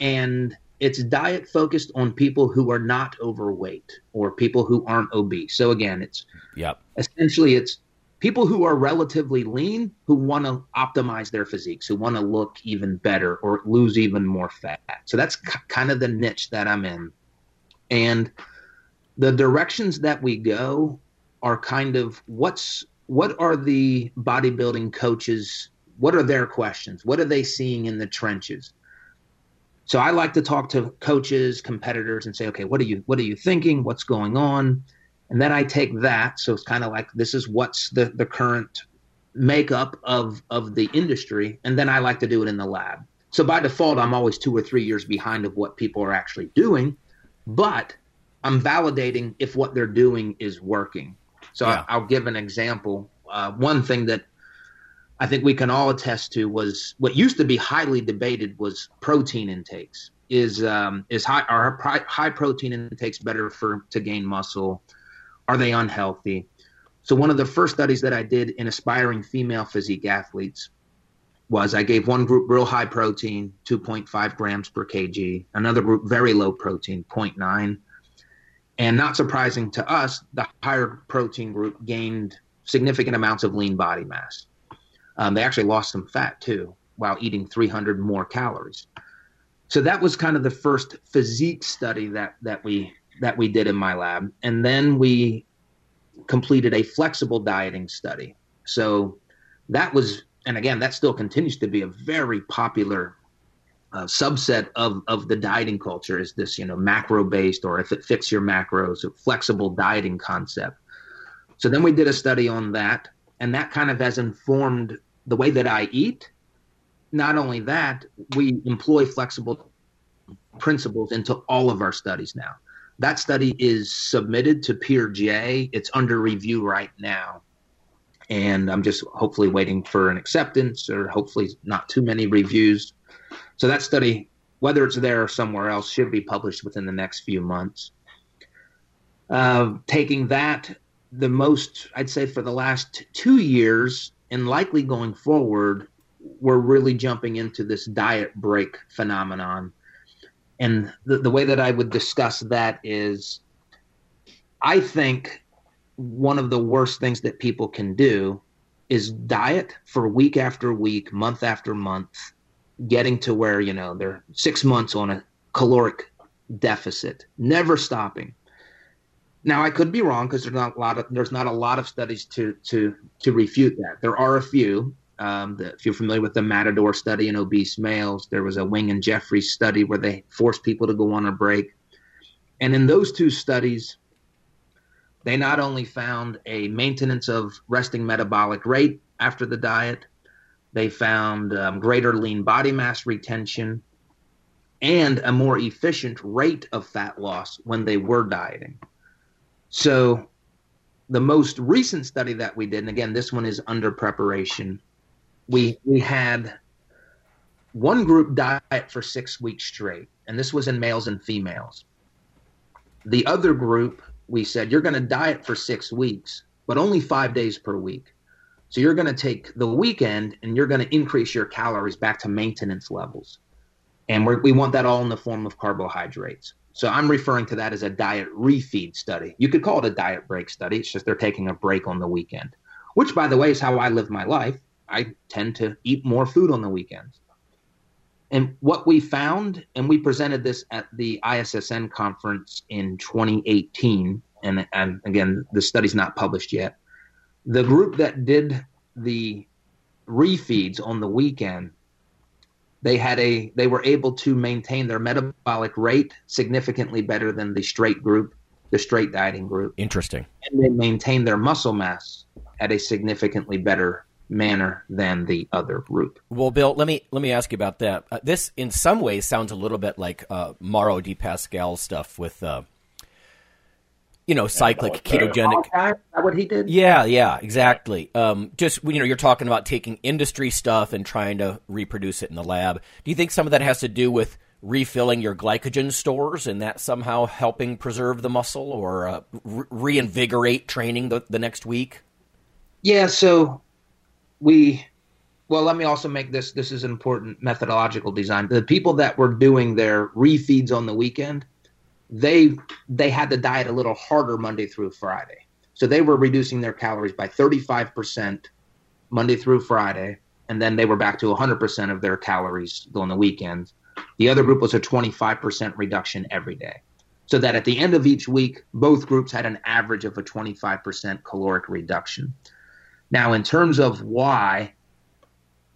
and it's diet focused on people who are not overweight or people who aren't obese. So again, it's yep. essentially it's people who are relatively lean who want to optimize their physiques, who want to look even better or lose even more fat. So that's kind of the niche that I'm in. And the directions that we go are kind of what's what are the bodybuilding coaches what are their questions? What are they seeing in the trenches? So I like to talk to coaches, competitors, and say, okay, what are you what are you thinking? What's going on? And then I take that. So it's kind of like this is what's the the current makeup of of the industry, and then I like to do it in the lab. So by default, I'm always two or three years behind of what people are actually doing, but I'm validating if what they're doing is working. So Yeah. I, will give an example. Uh, one thing that I think we can all attest to was what used to be highly debated was protein intakes. Is um, is high are high protein intakes better for to gain muscle? Are they unhealthy? So one of the first studies that I did in aspiring female physique athletes was I gave one group real high protein, 2.5 grams per kg, another group very low protein, 0.9. And not surprising to us, the higher protein group gained significant amounts of lean body mass. Um, they actually lost some fat too while eating 300 more calories. So that was kind of the first physique study that that we that we did in my lab, and then we completed a flexible dieting study. So that was, and again, that still continues to be a very popular uh, subset of of the dieting culture. Is this you know macro based or if it fits your macros, flexible dieting concept. So then we did a study on that, and that kind of has informed the way that I eat. Not only that, we employ flexible principles into all of our studies now. That study is submitted to PeerJ. It's under review right now. And I'm just hopefully waiting for an acceptance or hopefully not too many reviews. So that study, whether it's there or somewhere else, should be published within the next few months. Uh, taking that, the most, I'd say, for the last two years, and likely going forward, we're really jumping into this diet break phenomenon. And the, the way that I would discuss that is I think one of the worst things that people can do is diet for week after week, month after month, getting to where, you know, they're six months on a caloric deficit, never stopping. Now I could be wrong because there's not a lot of there's not a lot of studies to to to refute that. There are a few, Um, the, if you're familiar with the Matador study in obese males, there was a Wing and Jeffries study where they forced people to go on a break. And in those two studies, they not only found a maintenance of resting metabolic rate after the diet, they found um, greater lean body mass retention and a more efficient rate of fat loss when they were dieting. So, the most recent study that we did, and again, this one is under preparation, we we had one group diet for six weeks straight, and this was in males and females. The other group, we said, you're going to diet for six weeks, but only five days per week. So you're going to take the weekend and you're going to increase your calories back to maintenance levels. And we want that all in the form of carbohydrates. So I'm referring to that as a diet refeed study. You could call it a diet break study. It's just they're taking a break on the weekend, which, by the way, is how I live my life. I tend to eat more food on the weekends. And what we found, and we presented this at the ISSN conference in 2018, and, and again, the study's not published yet. The group that did the refeeds on the weekend they had a they were able to maintain their metabolic rate significantly better than the straight group, the straight dieting group. Interesting. And they maintained their muscle mass at a significantly better manner than the other group. Well, Bill, let me let me ask you about that. Uh, this, in some ways, sounds a little bit like uh, Mauro Di Pasquale stuff with uh, you know, cyclic ketogenic. Is that what he did? Yeah, yeah, exactly. Um, just you know, you're talking about taking industry stuff and trying to reproduce it in the lab. Do you think some of that has to do with refilling your glycogen stores and that somehow helping preserve the muscle or uh, re- reinvigorate training the, the next week? Yeah. So we. Well, let me also make this. This is an important methodological design. The people that were doing their refeeds on the weekend they they had to diet a little harder Monday through Friday. So they were reducing their calories by 35% Monday through Friday, and then they were back to 100% of their calories on the weekend. The other group was a 25% reduction every day. So that at the end of each week, both groups had an average of a 25% caloric reduction. Now, in terms of why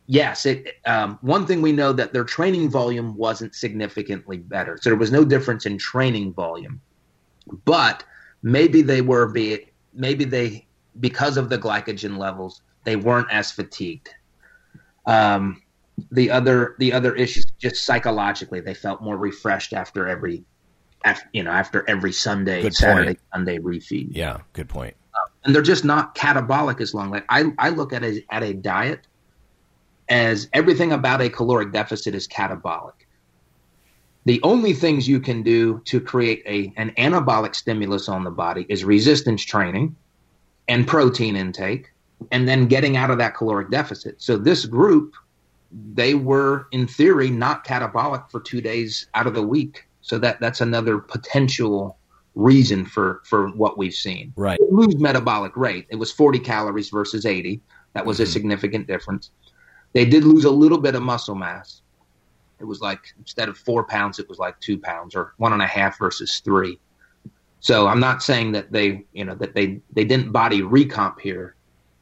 yes, it, um, one thing we know that their training volume wasn't significantly better. So there was no difference in training volume, but maybe they were be maybe they because of the glycogen levels they weren't as fatigued. Um, the other the other issues just psychologically they felt more refreshed after every after, you know after every Sunday Good Saturday point. Sunday refeed Yeah, good point. and they're just not catabolic as long. Like I, I look at a at a diet as everything about a caloric deficit is catabolic. The only things you can do to create a an anabolic stimulus on the body is resistance training and protein intake and then getting out of that caloric deficit. So this group they were in theory not catabolic for 2 days out of the week. So that that's another potential reason for for what we've seen. Right. They lose metabolic rate. It was 40 calories versus 80. That was a Mhm. significant difference. They did lose a little bit of muscle mass. It was like instead of four pounds, it was like two pounds or one and a half versus three. So I'm not saying that they, you know, that they they didn't body recomp here,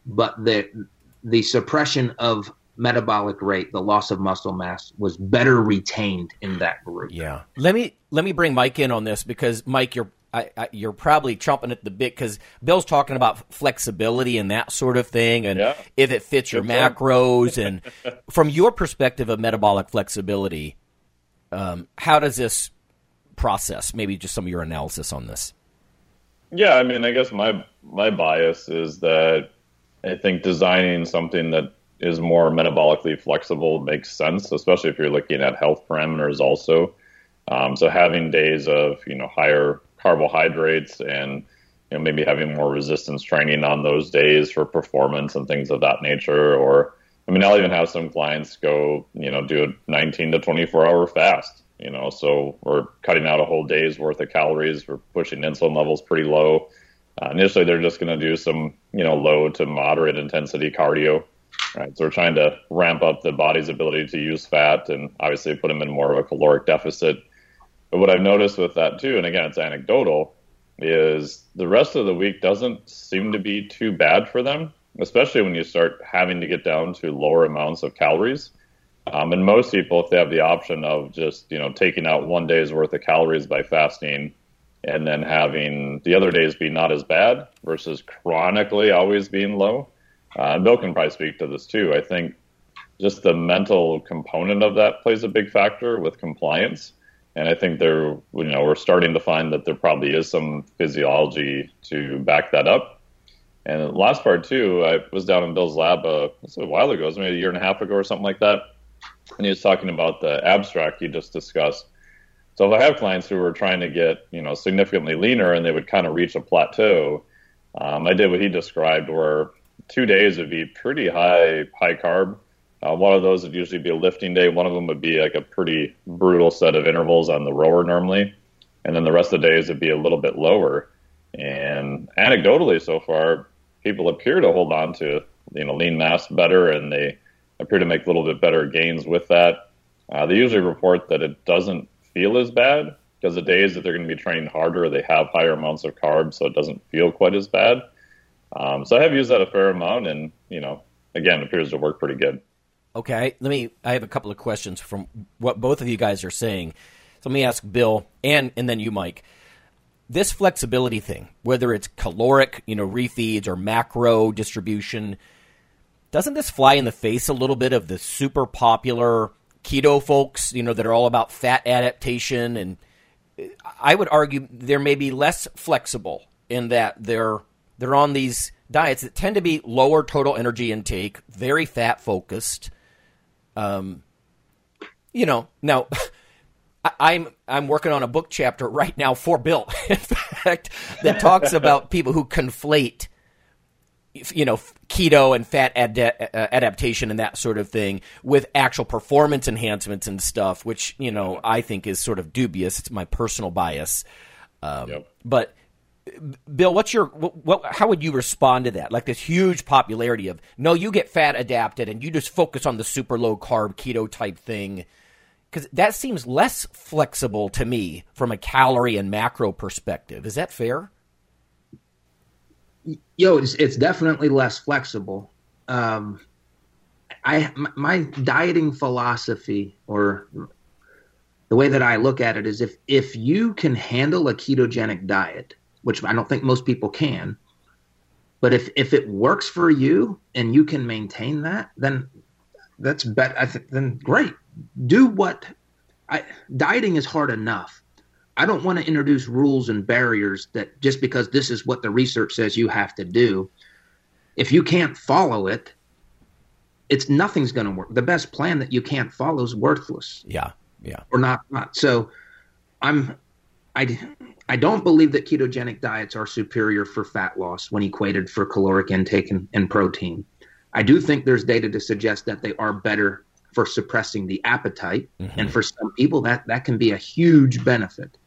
but the the suppression of metabolic rate, the loss of muscle mass, was better retained in that group. Yeah. Let me let me bring Mike in on this because Mike, you're I, I, you're probably chomping at the bit because Bill's talking about flexibility and that sort of thing, and Yeah. if it fits your macros. and from your perspective of metabolic flexibility, um, how does this process? Maybe just some of your analysis on this. Yeah, I mean, I guess my my bias is that I think designing something that is more metabolically flexible makes sense, especially if you're looking at health parameters also. Um, so having days of you know higher carbohydrates and you know maybe having more resistance training on those days for performance and things of that nature, or I mean, I'll even have some clients go you know do a 19 to 24 hour fast. You know, so we're cutting out a whole day's worth of calories. We're pushing insulin levels pretty low. Uh, initially, they're just going to do some, you know, low to moderate intensity cardio. Right. So we're trying to ramp up the body's ability to use fat and obviously put them in more of a caloric deficit. But what I've noticed with that too, and again, it's anecdotal, is the rest of the week doesn't seem to be too bad for them. especially when you start having to get down to lower amounts of calories. Um, and most people, if they have the option of just you know taking out one day's worth of calories by fasting, and then having the other days be not as bad versus chronically always being low. Uh, Bill can probably speak to this too. I think just the mental component of that plays a big factor with compliance. And I think there, you know, we're starting to find that there probably is some physiology to back that up. And last part too, I was down in Bill's lab uh, a while ago, was maybe a year and a half ago or something like that, and he was talking about the abstract you just discussed. So if I have clients who were trying to get, you know, significantly leaner and they would kind of reach a plateau, um, I did what he described, where two days would be pretty high high carb. Uh, one of those would usually be a lifting day. One of them would be like a pretty brutal set of intervals on the rower normally, and then the rest of the days would be a little bit lower. And anecdotally, so far, people appear to hold on to you know lean mass better, and they appear to make a little bit better gains with that. Uh, they usually report that it doesn't feel as bad because the days that they're going to be training harder, they have higher amounts of carbs, so it doesn't feel quite as bad. Um, so I have used that a fair amount, and you know, again, it appears to work pretty good. Okay, let me. I have a couple of questions from what both of you guys are saying. So let me ask Bill and and then you, Mike. This flexibility thing, whether it's caloric, you know, refeeds or macro distribution, doesn't this fly in the face a little bit of the super popular keto folks, you know, that are all about fat adaptation? And I would argue they're maybe less flexible in that they're they're on these diets that tend to be lower total energy intake, very fat focused. Um, you know, now I'm I'm working on a book chapter right now for Bill, in fact, that talks about people who conflate, you know, keto and fat ad- adaptation and that sort of thing with actual performance enhancements and stuff, which you know I think is sort of dubious. It's my personal bias, um, yep. but Bill, what's your what, what, How would you respond to that? Like this huge popularity of no, you get fat adapted and you just focus on the super low carb keto type thing, because that seems less flexible to me from a calorie and macro perspective. Is that fair? Yo, it's, it's definitely less flexible. Um, I my dieting philosophy or the way that I look at it is if if you can handle a ketogenic diet which I don't think most people can. But if if it works for you and you can maintain that, then that's better. I think then great. Do what I, dieting is hard enough. I don't want to introduce rules and barriers that just because this is what the research says you have to do. If you can't follow it, it's nothing's going to work. The best plan that you can't follow is worthless. Yeah, yeah, or not. Not so. I'm. I I don't believe that ketogenic diets are superior for fat loss when equated for caloric intake and, and, protein. I do think there's data to suggest that they are better for suppressing the appetite, mm-hmm. and for some people that that can be a huge benefit.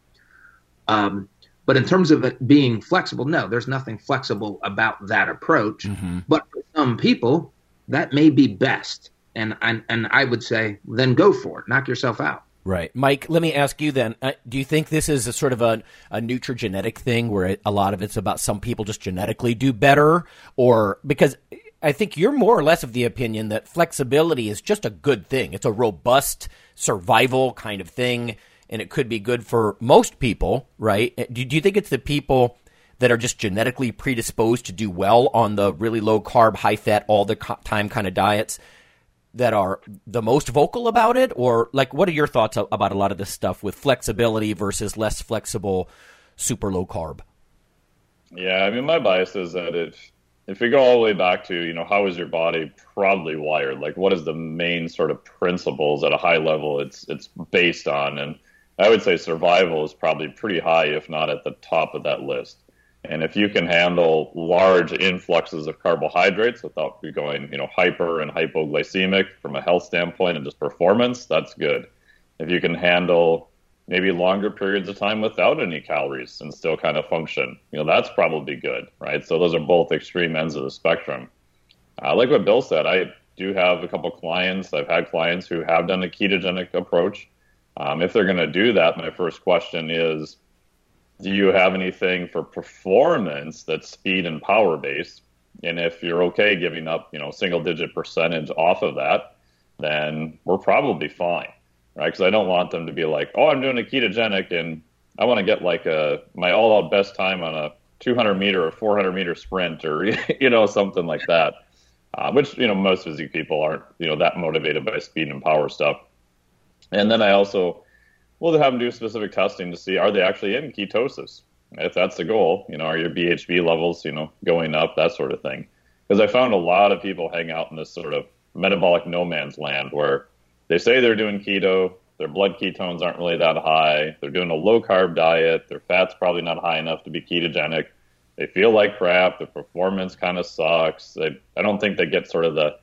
Um, but in terms of it being flexible, no, there's nothing flexible about that approach. Mm-hmm. But for some people, that may be best, and and and I would say then go for it, knock yourself out. Right. Mike, let me ask you then uh, do you think this is a sort of a, a nutrigenetic thing where a lot of it's about some people just genetically do better? Or because I think you're more or less of the opinion that flexibility is just a good thing, it's a robust survival kind of thing, and it could be good for most people, right? Uh, do, do you think it's the people that are just genetically predisposed to do well on the really low carb, high fat, all the time kind of diets? That are the most vocal about it? Or like what are your thoughts about a lot of this stuff with flexibility versus less flexible super low carb? Yeah i mean my bias is that if if we go all the way back to you know how is your body probably wired? Like what is the main sort of principles at a high level it's it's based on? And i would say survival is probably pretty high if not at the top of that list and if you can handle large influxes of carbohydrates without going, you know, hyper and hypoglycemic from a health standpoint and just performance, that's good. If you can handle maybe longer periods of time without any calories and still kind of function, you know, that's probably good, right? So those are both extreme ends of the spectrum. Uh, like what Bill said, I do have a couple clients. I've had clients who have done a ketogenic approach. Um, if they're going to do that, my first question is, do you have anything for performance that's speed and power based? And if you're okay giving up, you know, single digit percentage off of that, then we're probably fine, right? Because I don't want them to be like, oh, I'm doing a ketogenic and I want to get like a my all out best time on a 200 meter or 400 meter sprint or you know something like that. Uh, which you know most physique people aren't you know that motivated by speed and power stuff. And then I also will have them do specific testing to see are they actually in ketosis. If that's the goal, you know, are your BHB levels you know going up that sort of thing. Because I found a lot of people hang out in this sort of metabolic no man's land where they say they're doing keto, their blood ketones aren't really that high, they're doing a low carb diet, their fat's probably not high enough to be ketogenic they feel like crap. their performance kind of sucks. They, I don't think they get sort of the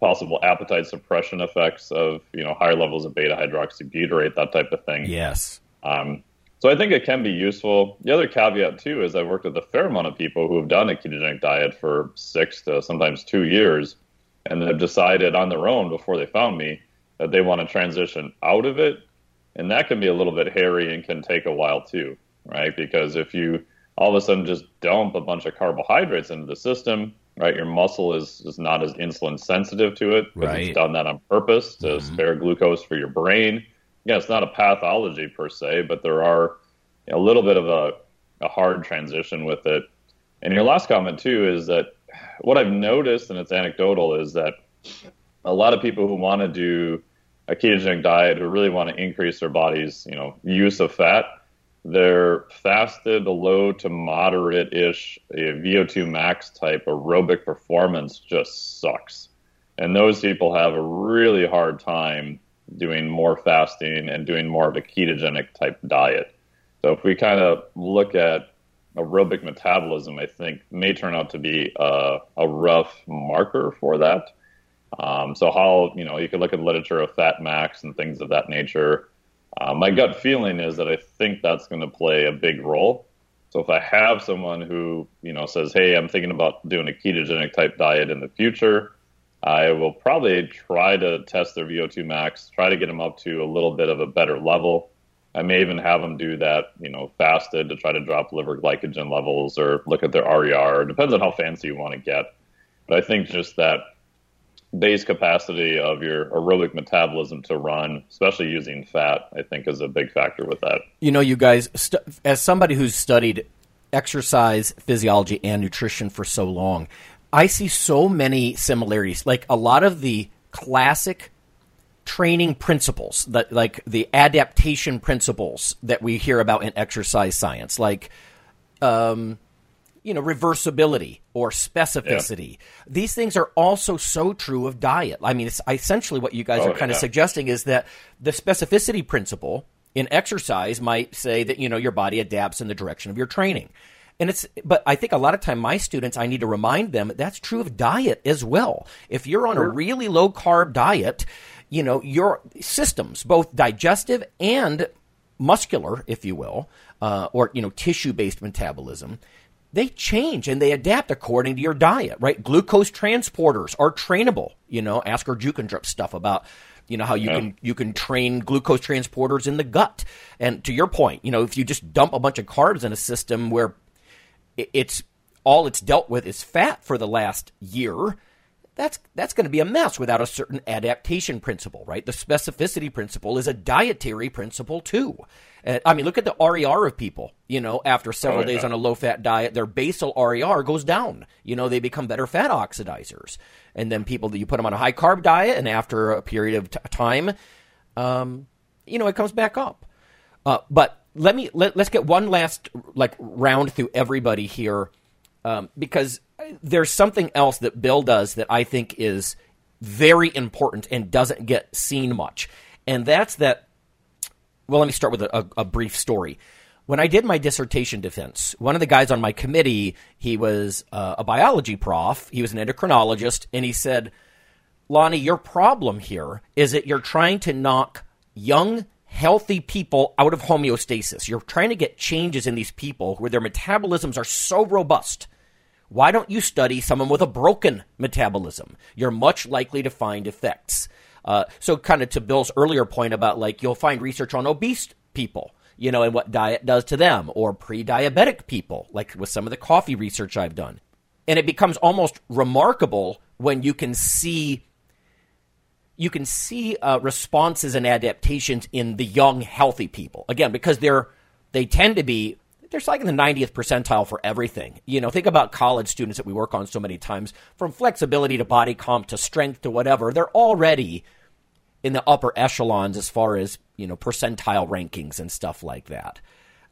possible appetite suppression effects of you know higher levels of beta hydroxybutyrate, that type of thing. Yes. Um, so I think it can be useful. The other caveat too is I've worked with a fair amount of people who have done a ketogenic diet for six to sometimes two years, and they've decided on their own before they found me that they want to transition out of it, and that can be a little bit hairy and can take a while too, right? Because if you all of a sudden just dump a bunch of carbohydrates into the system, right? Your muscle is, is not as insulin sensitive to it because Right. it's done that on purpose to mm-hmm. spare glucose for your brain. Yeah, it's not a pathology per se, but there are a little bit of a, a hard transition with it. And your last comment too is that what I've noticed, and it's anecdotal, is that a lot of people who want to do a ketogenic diet, who really want to increase their body's, you know, use of fat, their fasted low to moderate ish VO2 max type aerobic performance just sucks. And those people have a really hard time doing more fasting and doing more of a ketogenic type diet. So if we kind of look at aerobic metabolism, I think may turn out to be a, a rough marker for that. Um, so how you know you could look at literature of fat max and things of that nature. Uh, my gut feeling is that I think that's going to play a big role. So if I have someone who you know says, "Hey, I'm thinking about doing a ketogenic type diet in the future," I will probably try to test their VO2 max, try to get them up to a little bit of a better level. I may even have them do that, you know, fasted to try to drop liver glycogen levels or look at their RER. It depends on how fancy you want to get. But I think just that base capacity of your aerobic metabolism to run, especially using fat, I think is a big factor with that. You know, you guys, st- as somebody who's studied exercise, physiology, and nutrition for so long, I see so many similarities. Like a lot of the classic training principles, that like the adaptation principles that we hear about in exercise science, like um, you know, reversibility or specificity. These things are also so true of diet. I mean, it's essentially what you guys Oh, are kind of suggesting is that the specificity principle in exercise might say that, you know, your body adapts in the direction of your training. And it's, but I think a lot of time my students, I need to remind them that's true of diet as well. If you're on a really low carb diet, you know, your systems, both digestive and muscular, if you will, uh, or you know, tissue-based metabolism, they change and they adapt according to your diet. Right? Glucose transporters are trainable. You know, Asker Jeukendrup stuff about you know how you Yeah. can you can train glucose transporters in the gut. And to your point, you know, if you just dump a bunch of carbs in a system where it's all it's dealt with is fat for the last year, that's that's going to be a mess without a certain adaptation principle, right? The specificity principle is a dietary principle too. Uh, I mean, look at the RER of people. You know, after several Oh, days on a low-fat diet, their basal RER goes down. You know, they become better fat oxidizers. And then people that you put them on a high-carb diet, and after a period of t- time, um, you know, it comes back up. Uh, but let me let, let's get one last like round through everybody here um, because there's something else that Bill does that I think is very important and doesn't get seen much, and that's that. Well, let me start with a, a, brief story. When I did my dissertation defense, one of the guys on my committee, he was uh, a biology prof, he was an endocrinologist, and he said, Lonnie, your problem here is that you're trying to knock young, healthy people out of homeostasis. You're trying to get changes in these people where their metabolisms are so robust. Why don't you study someone with a broken metabolism? You're much likely to find effects. Uh, so, kind of to Bill's earlier point about like you'll find research on obese people, you know, and what diet does to them, or pre diabetic people, like with some of the coffee research I've done and it becomes almost remarkable when you can see you can see uh, responses and adaptations in the young, healthy people. Again, because they're they tend to be they're like in the 90th percentile for everything. You know, think about college students that we work on so many times, from flexibility to body comp to strength to whatever. They're already in the upper echelons as far as you know percentile rankings and stuff like that.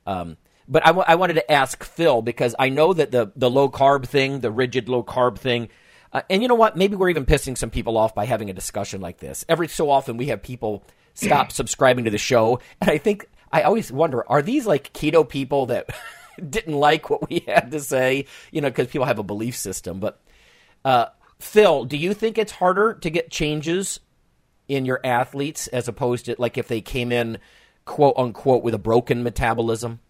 Um, but I, w- I wanted to ask Phil because I know that the the low carb thing, the rigid low carb thing uh, and you know what? Maybe we're even pissing some people off by having a discussion like this. Every so often, we have people stop subscribing to the show, and I think I always wonder: are these like keto people that didn't like what we had to say? You know, because people have a belief system. But uh, Phil, do you think it's harder to get changes in your athletes as opposed to like if they came in quote unquote with a broken metabolism?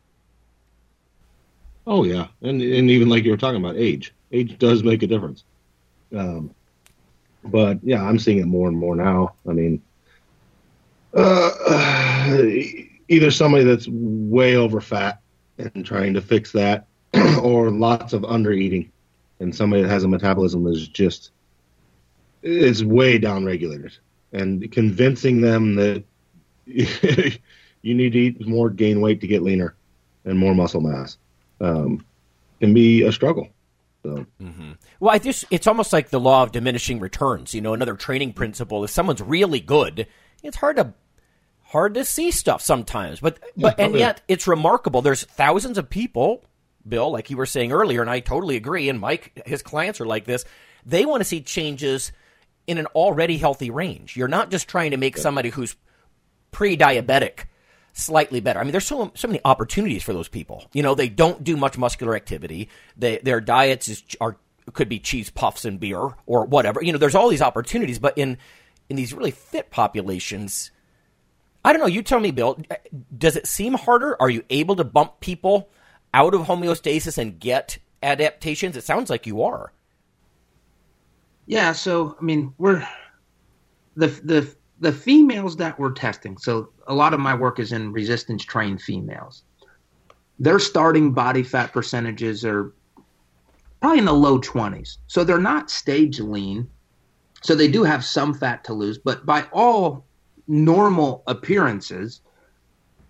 Oh yeah, and and even like you were talking about age, age does make a difference. Um, but yeah, I'm seeing it more and more now. I mean, uh, either somebody that's way over fat and trying to fix that, or lots of under eating, and somebody that has a metabolism that's just is way down regulated, and convincing them that you need to eat more, gain weight to get leaner and more muscle mass um, can be a struggle. So. Mm-hmm. Well, I just it's almost like the law of diminishing returns. You know, another training principle. If someone's really good, it's hard to hard to see stuff sometimes. But but and yet it's remarkable. There's thousands of people, Bill, like you were saying earlier, and I totally agree. And Mike, his clients are like this. They want to see changes in an already healthy range. You're not just trying to make somebody who's pre-diabetic slightly better. I mean, there's so so many opportunities for those people. You know, they don't do much muscular activity. They, their diets is, are could be cheese puffs and beer or whatever. You know, there's all these opportunities, but in in these really fit populations, I don't know. You tell me, Bill. Uh, does it seem harder? Are you able to bump people out of homeostasis and get adaptations? It sounds like you are. Yeah. So I mean, we're the the the females that we're testing, so a lot of my work is in resistance trained females. Their starting body fat percentages are probably in the low 20s. So they're not stage lean. So they do have some fat to lose, but by all normal appearances,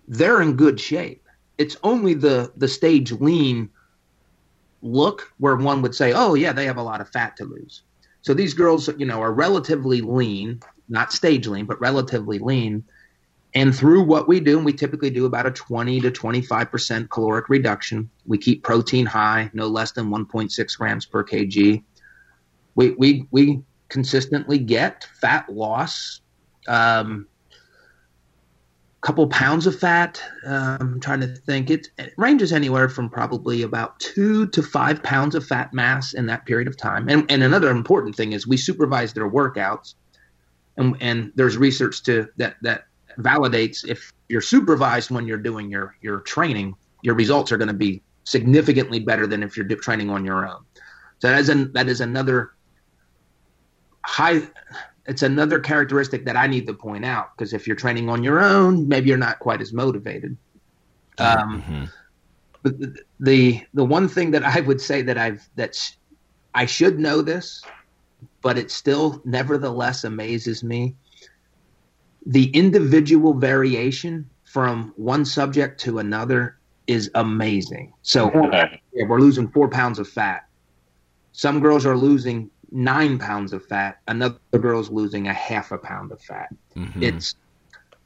they're in good shape. It's only the the stage lean look where one would say, "Oh yeah, they have a lot of fat to lose." So these girls, you know, are relatively lean not stage lean, but relatively lean. And through what we do, and we typically do about a 20 to 25% caloric reduction. We keep protein high, no less than 1.6 grams per kg. We, we, we consistently get fat loss, um, couple pounds of fat. Um, I'm trying to think. It, it, ranges anywhere from probably about two to five pounds of fat mass in that period of time. And, and another important thing is we supervise their workouts and, and there's research to that that validates if you're supervised when you're doing your your training, your results are going to be significantly better than if you're training on your own. So that is an, that is another high. It's another characteristic that I need to point out because if you're training on your own, maybe you're not quite as motivated. Um, mm-hmm. But the, the the one thing that I would say that I've that's I should know this but it still nevertheless amazes me. The individual variation from one subject to another is amazing. So yeah, we're losing four pounds of fat. Some girls are losing nine pounds of fat. Another girl's losing a half a pound of fat. Mm-hmm. It's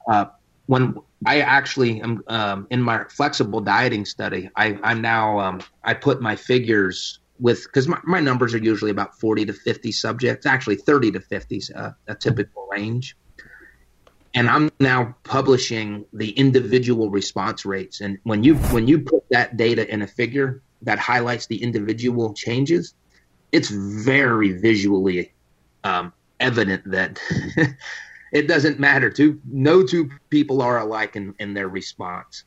uh, when I actually am um, in my flexible dieting study. I, I'm now um, I put my figures with because my, my numbers are usually about 40 to 50 subjects actually 30 to 50 is a, a typical range and i'm now publishing the individual response rates and when you when you put that data in a figure that highlights the individual changes it's very visually um, evident that it doesn't matter two no two people are alike in, in their response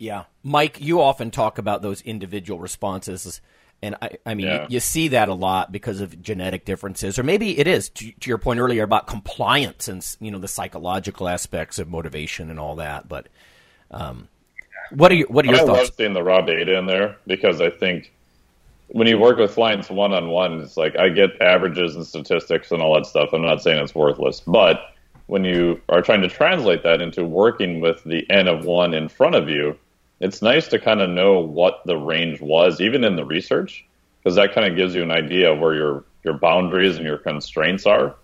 yeah. Mike, you often talk about those individual responses. And I, I mean, yeah. you, you, see that a lot because of genetic differences, or maybe it is to, to, your point earlier about compliance and you know the psychological aspects of motivation and all that. But um, what are your what are your I thoughts? I love seeing the raw data in there because I think when you work with clients one on one, it's like I get averages and statistics and all that stuff. I'm not saying it's worthless, but when you are trying to translate that into working with the N of one in front of you, it's nice to kind of know what the range was, even in the research, because that kind of gives you an idea of where your your boundaries and your constraints are.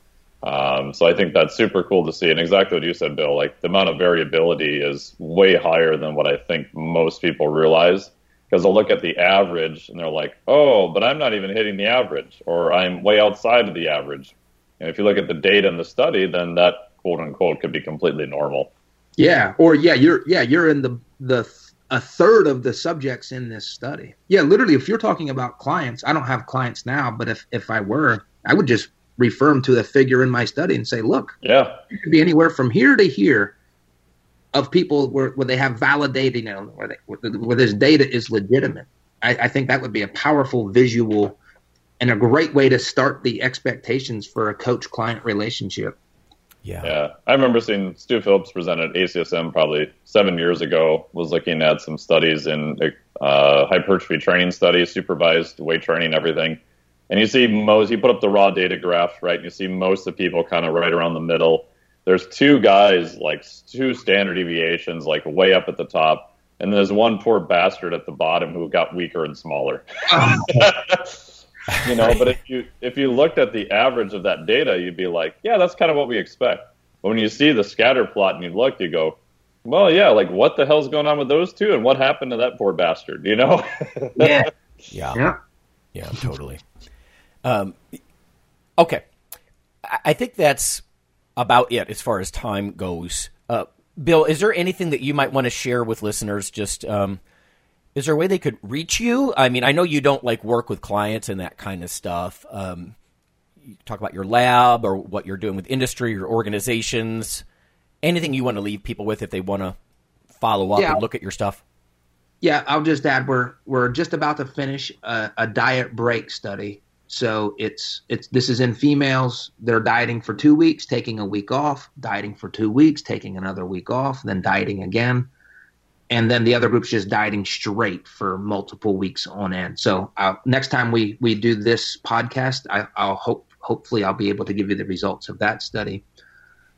Um, so I think that's super cool to see. And exactly what you said, Bill, like the amount of variability is way higher than what I think most people realize because they'll look at the average and they're like, oh, but I'm not even hitting the average or I'm way outside of the average. And if you look at the data in the study, then that quote unquote could be completely normal. Yeah. Or yeah, you're, yeah, you're in the, the, a third of the subjects in this study. Yeah, literally, if you're talking about clients, I don't have clients now, but if, if I were, I would just refer them to the figure in my study and say, look, yeah, it could be anywhere from here to here of people where, where they have validated, you know, where, they, where this data is legitimate. I, I think that would be a powerful visual and a great way to start the expectations for a coach client relationship. Yeah. Yeah. I remember seeing Stu Phillips present at ACSM probably seven years ago, was looking at some studies in uh, hypertrophy training studies, supervised weight training, everything. And you see most, he put up the raw data graph, right? And you see most of the people kind of right around the middle. There's two guys, like two standard deviations, like way up at the top. And there's one poor bastard at the bottom who got weaker and smaller. you know, but if you if you looked at the average of that data, you'd be like, yeah, that's kind of what we expect. But when you see the scatter plot and you look, you go, well, yeah, like what the hell's going on with those two, and what happened to that poor bastard? You know? yeah. Yeah. Yeah. Yeah. Totally. Um, okay, I think that's about it as far as time goes. Uh, Bill, is there anything that you might want to share with listeners? Just um, is there a way they could reach you? I mean, I know you don't like work with clients and that kind of stuff. Um, you talk about your lab or what you're doing with industry or organizations. Anything you want to leave people with if they want to follow up Yeah. and look at your stuff? Yeah, I'll just add we're we're just about to finish a, a diet break study. So it's it's this is in females. They're dieting for two weeks, taking a week off, dieting for two weeks, taking another week off, then dieting again, and then the other group's just dieting straight for multiple weeks on end. So uh, next time we we do this podcast, I, I'll hope hopefully I'll be able to give you the results of that study.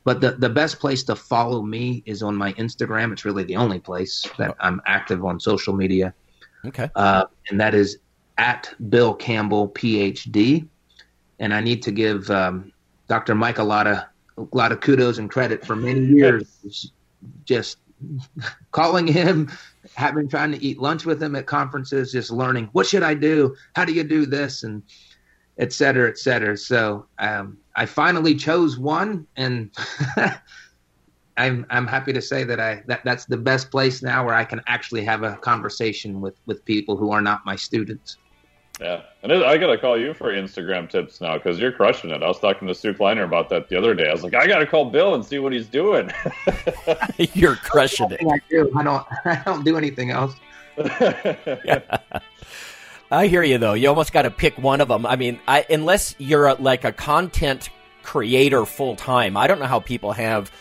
But the, the best place to follow me is on my Instagram. It's really the only place that I'm active on social media. Okay. Uh, and that is at Bill Campbell, PhD. And I need to give um, Dr. Mike a lot of a lot of kudos and credit for many years, just calling him, having trying to eat lunch with him at conferences, just learning what should I do, how do you do this, and et cetera, et cetera. So um, I finally chose one, and I'm I'm happy to say that I that that's the best place now where I can actually have a conversation with with people who are not my students. Yeah, and I got to call you for Instagram tips now because you're crushing it. I was talking to Sue Kleiner about that the other day. I was like, I got to call Bill and see what he's doing. You're crushing it. I do. I don't. I don't do anything else. I hear you though. You almost got to pick one of them. I mean, I, unless you're a, like a content creator full time, I don't know how people have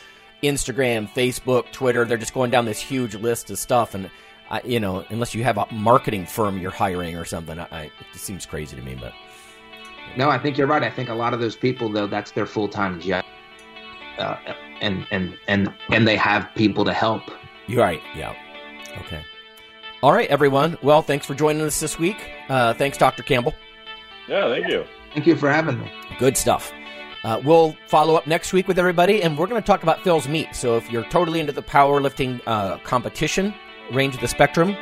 Instagram, Facebook, Twitter. They're just going down this huge list of stuff, and I, you know, unless you have a marketing firm you're hiring or something, I, I, it seems crazy to me. But No, I think you're right. I think a lot of those people though, that's their full time job, uh, and and and and they have people to help. You're right. Yeah. Okay. All right, everyone. Well, thanks for joining us this week. Uh, thanks, Dr. Campbell. yeah, thank you. Thank you for having me. Good stuff. Uh, we'll follow up next week with everybody, and we're going to talk about Phil's meet. So if you're totally into the powerlifting uh, competition range of the spectrum,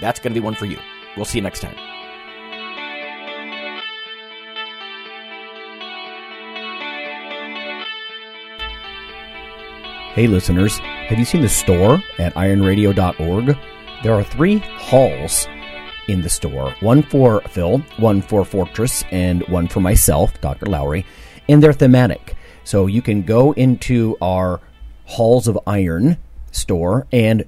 that's going to be one for you. We'll see you next time. Hey, listeners, have you seen the store at ironradio.org? There are three halls in the store one for Phil, one for Fortress, and one for myself, Dr. Lowery, and they're thematic. So you can go into our Halls of Iron store and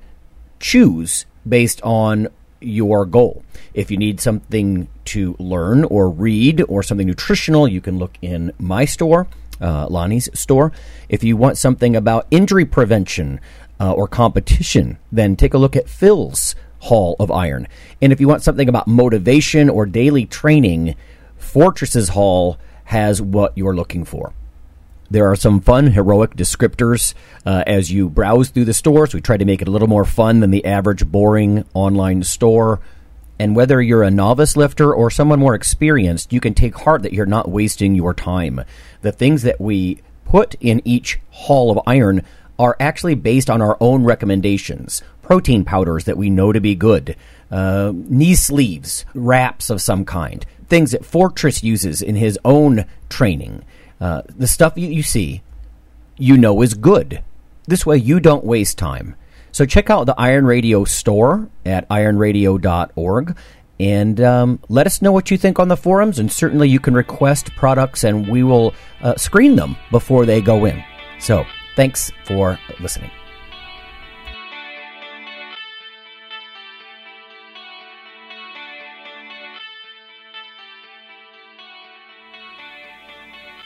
choose based on your goal. If you need something to learn or read or something nutritional, you can look in my store, uh, Lonnie's store. If you want something about injury prevention uh, or competition, then take a look at Phil's Hall of Iron. And if you want something about motivation or daily training, Fortress's Hall has what you're looking for. There are some fun, heroic descriptors uh, as you browse through the stores. We try to make it a little more fun than the average boring online store. And whether you're a novice lifter or someone more experienced, you can take heart that you're not wasting your time. The things that we put in each hall of iron are actually based on our own recommendations. Protein powders that we know to be good, uh, knee sleeves, wraps of some kind, things that Fortress uses in his own training. Uh, the stuff you, you see, you know is good. This way you don't waste time. So check out the Iron Radio store at ironradio.org and um, let us know what you think on the forums. And certainly you can request products and we will uh, screen them before they go in. So thanks for listening.